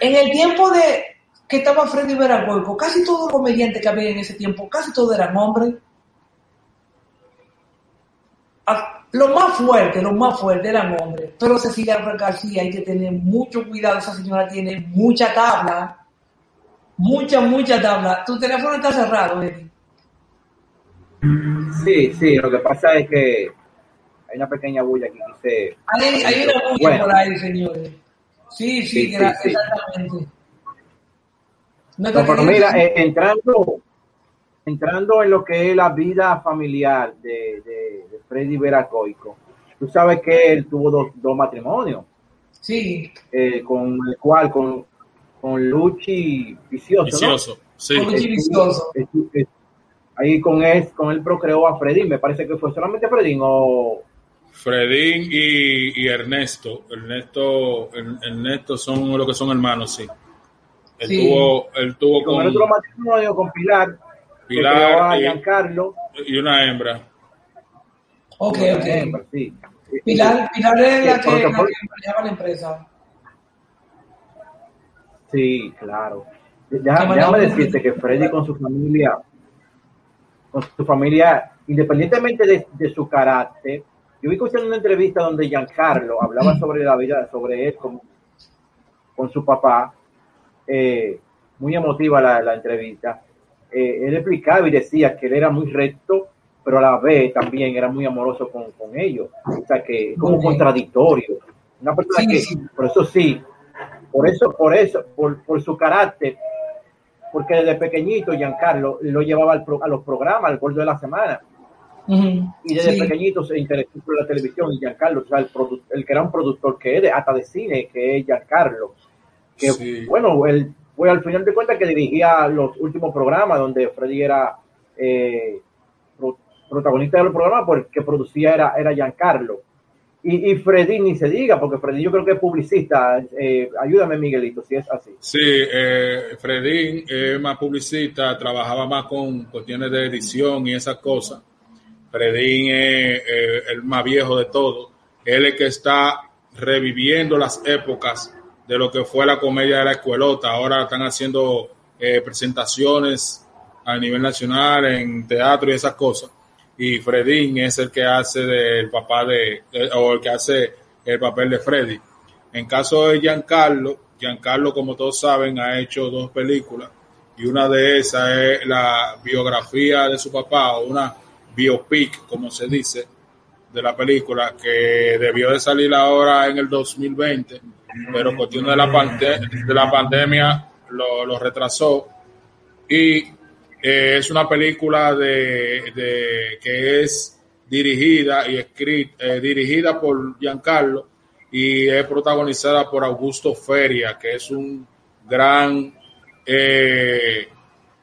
[SPEAKER 1] en el tiempo de que estaba Freddy Veracoico, casi todos los comediantes que había en ese tiempo, casi todos eran hombres. Lo más fuerte, lo más fuerte eran hombres, pero Cecilia García hay que tener mucho cuidado, esa señora tiene mucha tabla, mucha, mucha tabla. Tu teléfono está cerrado, Eddie.
[SPEAKER 2] Sí, sí, lo que pasa es que hay una pequeña bulla que quise.
[SPEAKER 1] Hay, hay una bulla
[SPEAKER 2] Bueno.
[SPEAKER 1] por ahí, señores. Sí, sí,
[SPEAKER 2] Sí,
[SPEAKER 1] que
[SPEAKER 2] sí, sí.
[SPEAKER 1] exactamente.
[SPEAKER 2] No, pero mira, eh, entrando, entrando en lo que es la vida familiar de, de, Freddy Veracoico, tú sabes que él tuvo dos, dos matrimonios,
[SPEAKER 1] sí,
[SPEAKER 2] eh, con el cual, con, con Luchi Vicioso.
[SPEAKER 3] Vicioso, sí.
[SPEAKER 1] Con Luchi Vicioso.
[SPEAKER 2] Ahí con él, con él procreó a Freddy, me parece que fue solamente Freddy o
[SPEAKER 3] Fredín y, y Ernesto. Ernesto, Er- Ernesto son lo que son hermanos, sí. Él
[SPEAKER 1] Sí.
[SPEAKER 3] tuvo, él tuvo
[SPEAKER 2] con el
[SPEAKER 3] con
[SPEAKER 2] otro matrimonio con Pilar,
[SPEAKER 3] Pilar y-
[SPEAKER 2] Giancarlo.
[SPEAKER 3] y una hembra.
[SPEAKER 1] Ok, ok.
[SPEAKER 2] hembra, sí.
[SPEAKER 1] Pilar, Pilar es la que, la que manejaba la empresa.
[SPEAKER 2] Sí, claro. Déjame
[SPEAKER 1] onda.
[SPEAKER 2] decirte que Freddy con su familia, con su familia, independientemente de, de su carácter, yo vi escuchando una entrevista donde Giancarlo hablaba sobre la vida, sobre él con, con su papá, eh, muy emotiva la, la entrevista. Eh, él explicaba y decía que él era muy recto, pero a la vez también era muy amoroso con, con ellos. O sea que es como contradictorio. Una persona
[SPEAKER 1] Sí,
[SPEAKER 2] que,
[SPEAKER 1] sí.
[SPEAKER 2] por eso sí, por eso, por eso, por, por su carácter, porque desde pequeñito Giancarlo lo llevaba al pro- a los programas, al gordo de la semana, y desde
[SPEAKER 1] Sí.
[SPEAKER 2] pequeñito se interesó por la televisión y Giancarlo, o sea, el, el que era un productor que es, hasta de cine, que es Giancarlo, que bueno, él fue al final de cuentas que dirigía los últimos programas donde Freddy era eh, protagonista de los programas, porque producía era, era Giancarlo. Y, y Freddy ni se diga, porque Freddy yo creo que es publicista. Eh, ayúdame, Miguelito, si es así.
[SPEAKER 3] Sí, eh, Fredín es más publicista, trabajaba más con cuestiones de edición y esas cosas. Fredín es eh, el más viejo de todos. Él es que está reviviendo las épocas de lo que fue la comedia de la escuelota. Ahora están haciendo eh, presentaciones a nivel nacional en teatro y esas cosas. Y Fredín es el que hace del papá de, o el que hace el papel de Freddy. En caso de Giancarlo, Giancarlo, como todos saben, ha hecho dos películas y una de esas es la biografía de su papá o una biopic, como se dice, de la película que debió de salir ahora en el 2020, pero cuestión de la, pande- de la pandemia lo, lo retrasó y eh, es una película de, de- que es dirigida y escrita eh, dirigida por Giancarlo y es protagonizada por Augusto Feria que es un gran eh,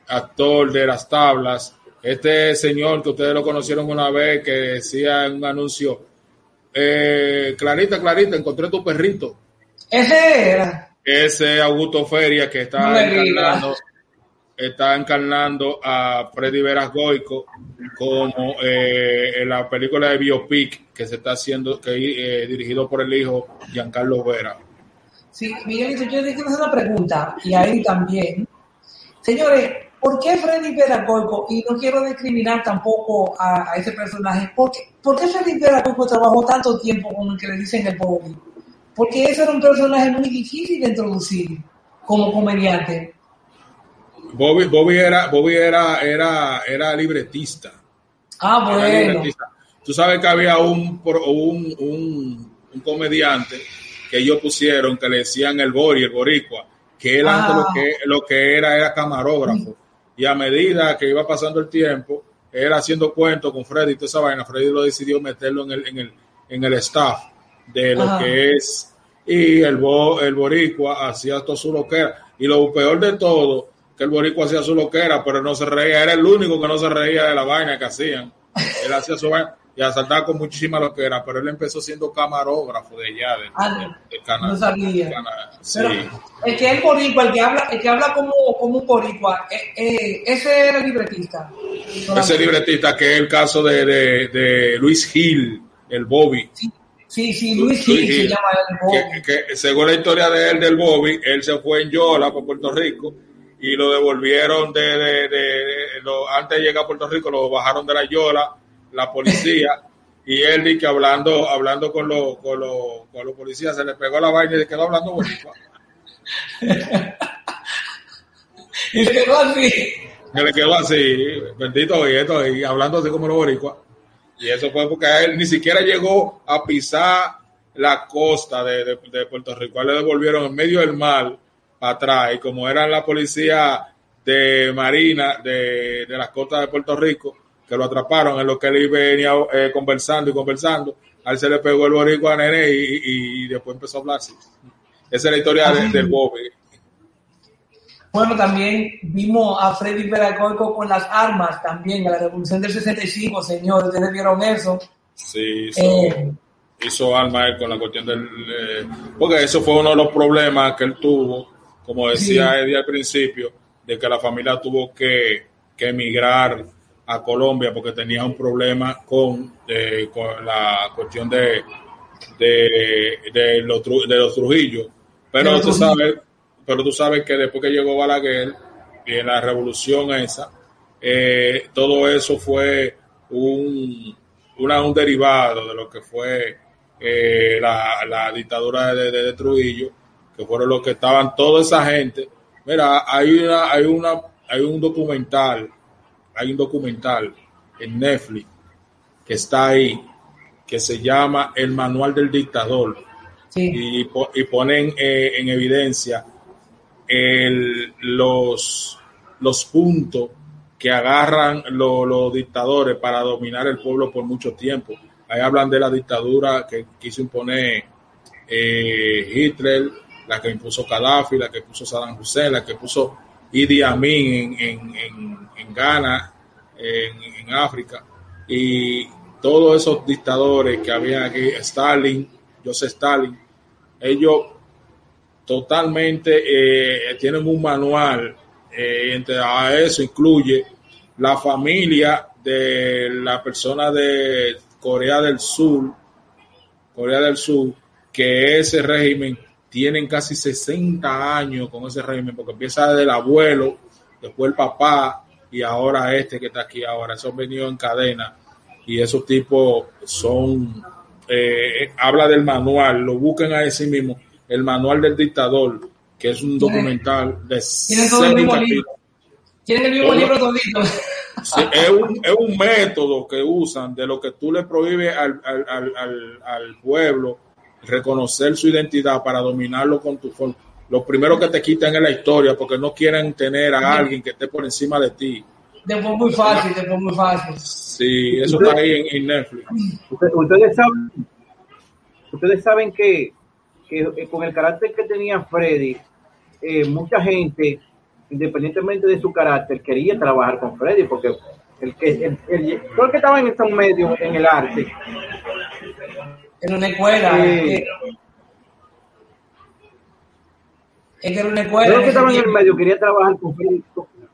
[SPEAKER 3] actor de las tablas. Este señor que ustedes lo conocieron una vez que decía en un anuncio eh, Clarita Clarita encontré tu perrito
[SPEAKER 1] Ese era.
[SPEAKER 3] ese Augusto Feria que está encarnando, está encarnando a Freddy Veras Goico como eh, en la película de biopic que se está haciendo, que eh, dirigido por el hijo Giancarlo Vera.
[SPEAKER 1] Sí, Miguelito, yo le quiero hacer una pregunta, y a él también. Señores, ¿por qué Freddy Veragoico, y no quiero discriminar tampoco a, ese personaje, ¿por qué, Freddy Veragoico trabajó tanto tiempo con el que le dicen el Bobby? Porque ese era un personaje muy difícil de introducir como comediante.
[SPEAKER 3] Bobby, Bobby era, Bobby era, era, era libretista.
[SPEAKER 1] Ah,
[SPEAKER 3] Era
[SPEAKER 1] bueno.
[SPEAKER 3] libretista. Tú sabes que había un, un, un, un comediante que ellos pusieron que le decían el Bori, el Boricua, que él antes lo
[SPEAKER 1] Ah.
[SPEAKER 3] que, lo que era era camarógrafo. Y a medida que iba pasando el tiempo, él haciendo cuentos con Freddy y toda esa vaina, Freddy lo decidió meterlo en el, en el, en el staff de lo
[SPEAKER 1] Ajá.
[SPEAKER 3] que es. Y el, bo, el Boricua hacía todo su loquera. Y lo peor de todo, que el Boricua hacía su loquera, pero no se reía. Era el único que no se reía de la vaina que hacían. Él hacía su vaina y asaltaba con muchísima loquera, pero él empezó siendo camarógrafo de allá, de,
[SPEAKER 1] Ah,
[SPEAKER 3] de-
[SPEAKER 1] no.
[SPEAKER 3] de Cana-
[SPEAKER 1] No sabía.
[SPEAKER 3] de Cana- sí.
[SPEAKER 1] El que es boricua, el que habla, el que habla como, como un boricua, eh, eh, ese era el libretista.
[SPEAKER 3] Ese libretista que es el caso de, de, Luis Gil, el Bobby.
[SPEAKER 1] Sí, sí, Luis Gil se llama el Bobby.
[SPEAKER 3] que, que según la historia de él, del Bobby, él se fue en Yola para Puerto Rico y lo devolvieron de, de- de- de- lo- antes de llegar a Puerto Rico, lo bajaron de la Yola, la policía, y él que hablando, hablando con los, con los, con los policías, se le pegó la vaina y se quedó hablando boricua.
[SPEAKER 1] Y se quedó así.
[SPEAKER 3] Se le quedó así, bendito y esto, y hablando así como los boricuas. Y eso fue porque él ni siquiera llegó a pisar la costa de, de- de Puerto Rico. A él le devolvieron en medio del mar atrás. Y como eran la policía de Marina de, de las costas de Puerto Rico, que lo atraparon en lo que él venía eh, conversando y conversando, a él se le pegó el boricua a Nene y, y- y después empezó a hablar así. Esa es la historia de- del Bobby.
[SPEAKER 1] Bueno, también vimos a Freddy Veragoico con las armas también, en la revolución del 65, señor, ustedes vieron eso.
[SPEAKER 3] Sí, hizo,
[SPEAKER 1] Eh,
[SPEAKER 3] hizo alma él con la cuestión del... eh, porque eso fue uno de los problemas que él tuvo, como decía
[SPEAKER 1] Sí.
[SPEAKER 3] Eddie al principio, de que la familia tuvo que, que emigrar a Colombia porque tenía un problema con, eh, con la cuestión de, de, de los, de los Trujillo. Pero tú sabes, pero tú sabes que después que llegó Balaguer y en la revolución esa, eh, todo eso fue un, una- un derivado de lo que fue eh, la, la dictadura de, de- de Trujillo, que fueron los que estaban toda esa gente. Mira, hay una, hay una, hay un documental, hay un documental en Netflix que está ahí, que se llama El Manual del Dictador
[SPEAKER 1] sí,
[SPEAKER 3] y, y ponen eh, en evidencia el- los, los puntos que agarran lo- los dictadores para dominar el pueblo por mucho tiempo. Ahí hablan de la dictadura que quiso imponer eh, Hitler, la que impuso Gaddafi, la que impuso Saddam Hussein, la que puso Idi Amin en, en, en, en Ghana, en, en África, y todos esos dictadores que había aquí, Stalin, Joseph Stalin, ellos totalmente eh, tienen un manual, eh, entre a eso incluye la familia de la persona de Corea del Sur, Corea del Sur, que ese régimen tienen casi 60 años con ese régimen, porque empieza desde el abuelo, después el papá y ahora este que está aquí ahora. Eso han venido en cadena y esos tipos son, eh, habla del manual, lo busquen a sí mismo, el manual del dictador, que es un documental de
[SPEAKER 1] tienen todo el
[SPEAKER 3] seis
[SPEAKER 1] mismo
[SPEAKER 3] capítulos.
[SPEAKER 1] libro. Tienen el mismo
[SPEAKER 3] Todo.
[SPEAKER 1] libro todito.
[SPEAKER 3] Sí, es, un, es un método que usan de lo que tú le prohíbes al, al, al, al pueblo reconocer su identidad para dominarlo con tu forma. Lo primero que te quitan es la historia porque no quieren tener a alguien que esté por encima de ti.
[SPEAKER 1] Después muy fácil, después muy fácil.
[SPEAKER 3] Sí, eso está ahí en, en Netflix.
[SPEAKER 2] Usted- ustedes saben, ustedes saben que, que, eh, con el carácter que tenía Freddy, eh, mucha gente, independientemente de su carácter, quería trabajar con Freddy, porque el que, el, el- todo el que estaba en estos medios, en el arte,
[SPEAKER 1] En una escuela.
[SPEAKER 2] Sí.
[SPEAKER 1] Es que, era una escuela. en
[SPEAKER 2] que estaba en el medio quería trabajar con Freddy,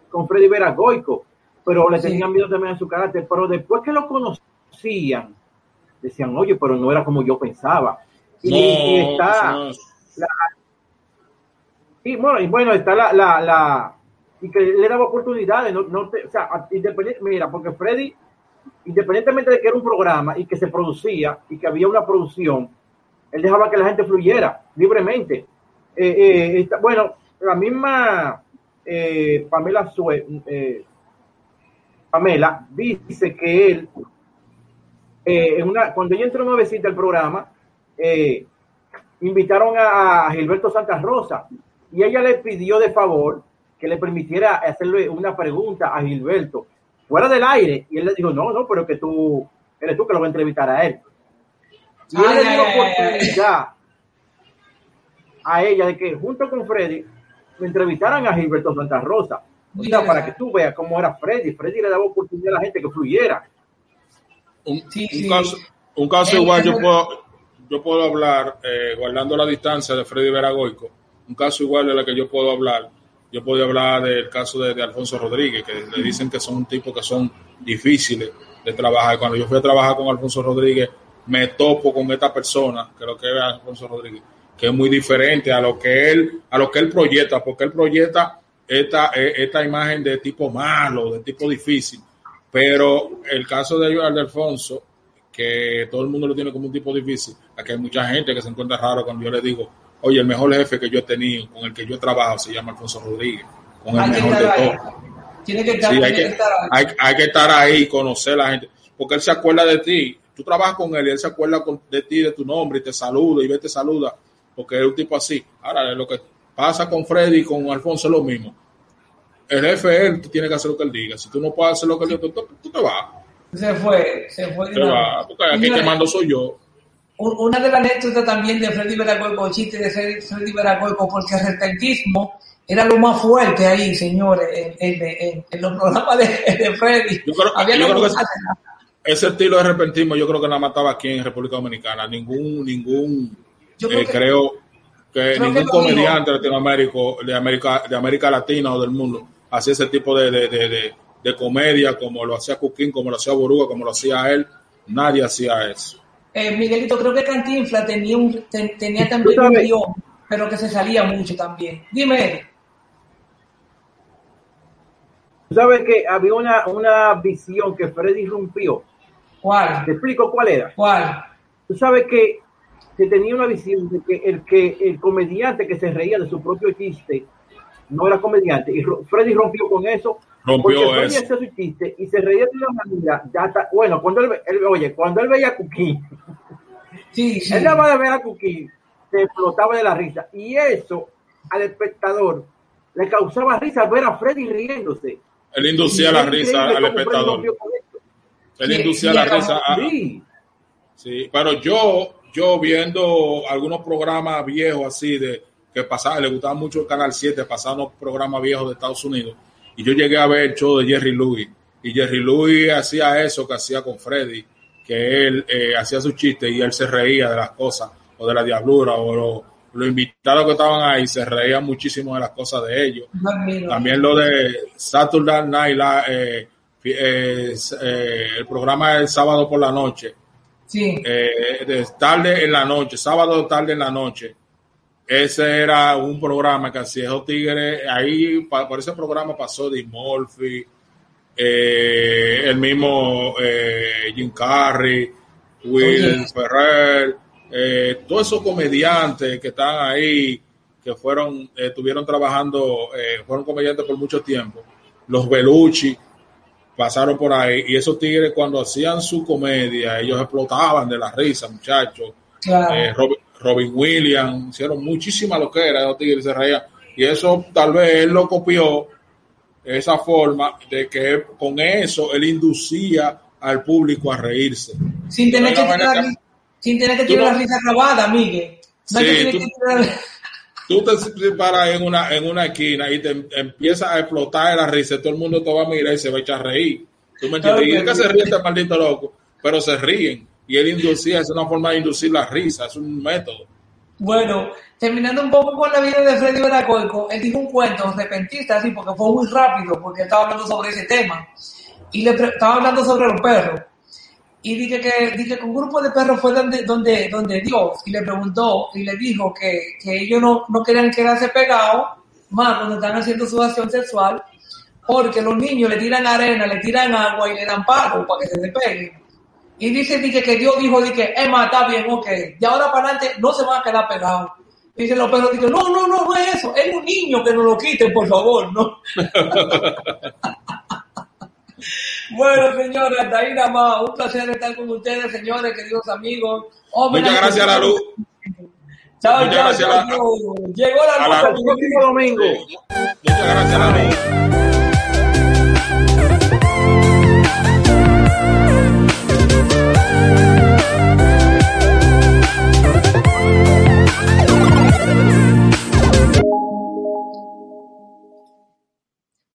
[SPEAKER 2] con, Freddy Veragoico, pero le
[SPEAKER 1] Sí.
[SPEAKER 2] tenían miedo también a su carácter, pero después que lo conocían, decían, oye, pero no era como yo pensaba. Y, y está...
[SPEAKER 3] no,
[SPEAKER 2] Sí, bueno, y bueno, está la, la, la, y que le daba oportunidades, no, no te- o sea, independiente, mira, porque Freddy, independientemente de que era un programa y que se producía y que había una producción, él dejaba que la gente fluyera libremente. Eh, eh, bueno, la misma eh, Pamela Sue, eh, Pamela dice que él, en una, cuando ella entró nuevecita al programa, invitaron a, a Gilberto Santa Rosa y ella le pidió de favor que le permitiera hacerle una pregunta a Gilberto fuera del aire. Y él le dijo no, no, pero que tú eres tú que lo va a entrevistar a él y él
[SPEAKER 1] Ay,
[SPEAKER 2] le dio
[SPEAKER 1] ay, ay,
[SPEAKER 2] oportunidad a ella de que junto con Freddy me entrevistaran a Gilberto Santa Rosa. O sea, para que tú veas cómo era Freddy. Freddy le daba oportunidad a la gente que fluyera.
[SPEAKER 3] Un,
[SPEAKER 1] Sí,
[SPEAKER 3] un
[SPEAKER 1] sí.
[SPEAKER 3] caso, un caso
[SPEAKER 1] Eh,
[SPEAKER 3] igual yo
[SPEAKER 1] eso-
[SPEAKER 3] puedo, yo puedo hablar, eh, guardando la distancia de Freddy Veragoico, un caso igual de la que yo puedo hablar, yo puedo hablar del caso de, de Alfonso Rodríguez, que le dicen que son tipos que son difíciles de trabajar. Cuando yo fui a trabajar con Alfonso Rodríguez, me topo con esta persona, lo que es Alfonso Rodríguez, que es muy diferente a lo que él, a lo que él proyecta, porque él proyecta esta, eh, esta imagen de tipo malo, de tipo difícil. Pero el caso de de Alfonso, que todo el mundo lo tiene como un tipo difícil, aquí hay mucha gente que se encuentra raro cuando yo le digo, oye, el mejor jefe que yo he tenido, con el que yo he trabajado, se llama Alfonso Rodríguez, con el
[SPEAKER 1] Hay que
[SPEAKER 3] mejor de
[SPEAKER 1] estar ahí.
[SPEAKER 3] todos.
[SPEAKER 1] Tiene que estar,
[SPEAKER 3] Sí, hay que,
[SPEAKER 1] que estar ahí.
[SPEAKER 3] hay, hay que estar ahí, conocer a la gente, porque él se acuerda de ti. Tú trabajas con él y él se acuerda de ti, de tu nombre, y te saluda y ve, te saluda, porque es un tipo así. Ahora, lo que pasa con Freddy y con Alfonso es lo mismo. El jefe él, tú tienes que hacer lo que él diga. Si tú no puedes hacer lo que él diga, tú, tú- tú te vas.
[SPEAKER 1] Se fue, se fue.
[SPEAKER 3] Te vas. Porque aquí
[SPEAKER 1] Señores,
[SPEAKER 3] que mando soy yo.
[SPEAKER 1] Un- Una de las anécdotas también de Freddy Veragoico, chiste de Freddy Veragoico, porque el retentismo era lo más fuerte ahí, señores, en, en- en- en los programas de, de Freddy.
[SPEAKER 3] Yo creo,
[SPEAKER 1] Había
[SPEAKER 3] yo
[SPEAKER 1] que
[SPEAKER 3] creo que ese, estilo de repentismo yo creo que nada mataba aquí en República Dominicana. Ningún, ningún,
[SPEAKER 1] Yo
[SPEAKER 3] eh,
[SPEAKER 1] creo que-
[SPEAKER 3] creo que
[SPEAKER 1] creo que
[SPEAKER 3] ningún
[SPEAKER 1] lo
[SPEAKER 3] comediante latinoamérico, de América, de América Latina o del mundo hacía ese tipo de, de, de, de- de comedia como lo hacía Cuquín, como lo hacía Boruga, como lo hacía él. Nadie hacía eso.
[SPEAKER 1] Eh, Miguelito, creo que Cantinfla tenía, un, ten- tenía también un guion, pero que se salía mucho también. Dime.
[SPEAKER 2] Tú sabes que había una, una visión que Freddy rompió. Te
[SPEAKER 1] ¿cuál?
[SPEAKER 2] explico cuál era.
[SPEAKER 1] ¿Cuál?
[SPEAKER 2] Tú sabes que se tenía una visión de que el que el comediante que se reía de su propio chiste no era comediante. Y Freddy rompió con eso.
[SPEAKER 3] Rompió
[SPEAKER 2] porque
[SPEAKER 3] eso.
[SPEAKER 2] hacía su chiste y se reía de una manera. Ya está, bueno, cuando él, él- oye, cuando él veía a Cuquín,
[SPEAKER 1] Sí, sí.
[SPEAKER 2] él nada más de ver a Cuquín, se explotaba de la risa. Y eso al espectador le causaba risa ver a Freddy riéndose.
[SPEAKER 3] Él inducía la risa al espectador. Él inducía la risa. a-
[SPEAKER 2] Sí.
[SPEAKER 3] Sí, pero yo, yo viendo algunos programas viejos así de que pasaba, le gustaba mucho el Canal 7, pasaban los programas viejos de Estados Unidos, y yo llegué a ver el show de Jerry Louis, y Jerry Louis hacía eso que hacía con Freddy, que él eh, hacía su chiste y él se reía de las cosas, o de la diablura, o lo- los invitados que estaban ahí se reían muchísimo de las cosas de ellos. También lo de Saturday Night, Live, eh, eh, el programa del sábado por la noche,
[SPEAKER 1] Sí.
[SPEAKER 3] de tarde en la noche, sábado tarde en la noche. Ese era un programa que hacía esos tigres. Ahí, por ese programa pasó Eddie Murphy, eh, el mismo eh, Jim Carrey, Will
[SPEAKER 1] Oye.
[SPEAKER 3] Ferrer, eh, todos esos comediantes que están ahí, que fueron, estuvieron trabajando, eh, fueron comediantes por mucho tiempo. Los Belucci pasaron por ahí y esos tigres cuando hacían su comedia, ellos explotaban de la risa, muchachos.
[SPEAKER 1] Claro.
[SPEAKER 3] Eh, Robin, Williams, hicieron muchísima lo que era, los tigres se reían. Y eso tal vez él lo copió, esa forma de que con eso él inducía al público a reírse.
[SPEAKER 1] sin tener que tirar, sin tener que tirar
[SPEAKER 3] no-
[SPEAKER 1] la risa grabada, Miguel. No
[SPEAKER 3] Sí,
[SPEAKER 1] que
[SPEAKER 3] tú-
[SPEAKER 1] que tirar-
[SPEAKER 3] Tú te paras en una, en una esquina y te em- empiezas a explotar la risa, todo el mundo te va a mirar y se va a echar a reír. ¿Tú me entiendes?
[SPEAKER 1] Claro
[SPEAKER 3] y
[SPEAKER 1] que
[SPEAKER 3] es que
[SPEAKER 1] sí.
[SPEAKER 3] se ríe este maldito loco, pero se ríen. Y él inducía, es una forma de inducir la risa, es un método.
[SPEAKER 1] Bueno, terminando un poco con la vida de Freddy Veracoico, él dijo un cuento repentista, así, porque fue muy rápido, porque estaba hablando sobre ese tema. Y le estaba hablando sobre los perros. Y dije que, dije que un grupo de perros fue donde, donde, donde Dios y le preguntó y le dijo que, que ellos no, no querían quedarse pegados más cuando están haciendo su acción sexual, porque los niños le tiran arena, le tiran agua y le dan palo para que se despeguen. Y dice, dice que Dios dijo, dice, Emma, está bien, ok. De ahora para adelante no se van a quedar pegados. Dice los perros, dice, no, no, no, no es eso. Es un niño que nos lo quiten, por favor, ¿no? bueno, señores, hasta ahí nada más. Un placer estar con ustedes, señores, queridos amigos.
[SPEAKER 3] Muchas gracias a la luz.
[SPEAKER 1] Chao,
[SPEAKER 3] Muchas
[SPEAKER 1] chao,
[SPEAKER 3] gracias
[SPEAKER 1] chao,
[SPEAKER 3] la-.
[SPEAKER 1] Llegó la luz.
[SPEAKER 2] El próximo domingo.
[SPEAKER 3] Muchas gracias a la luz.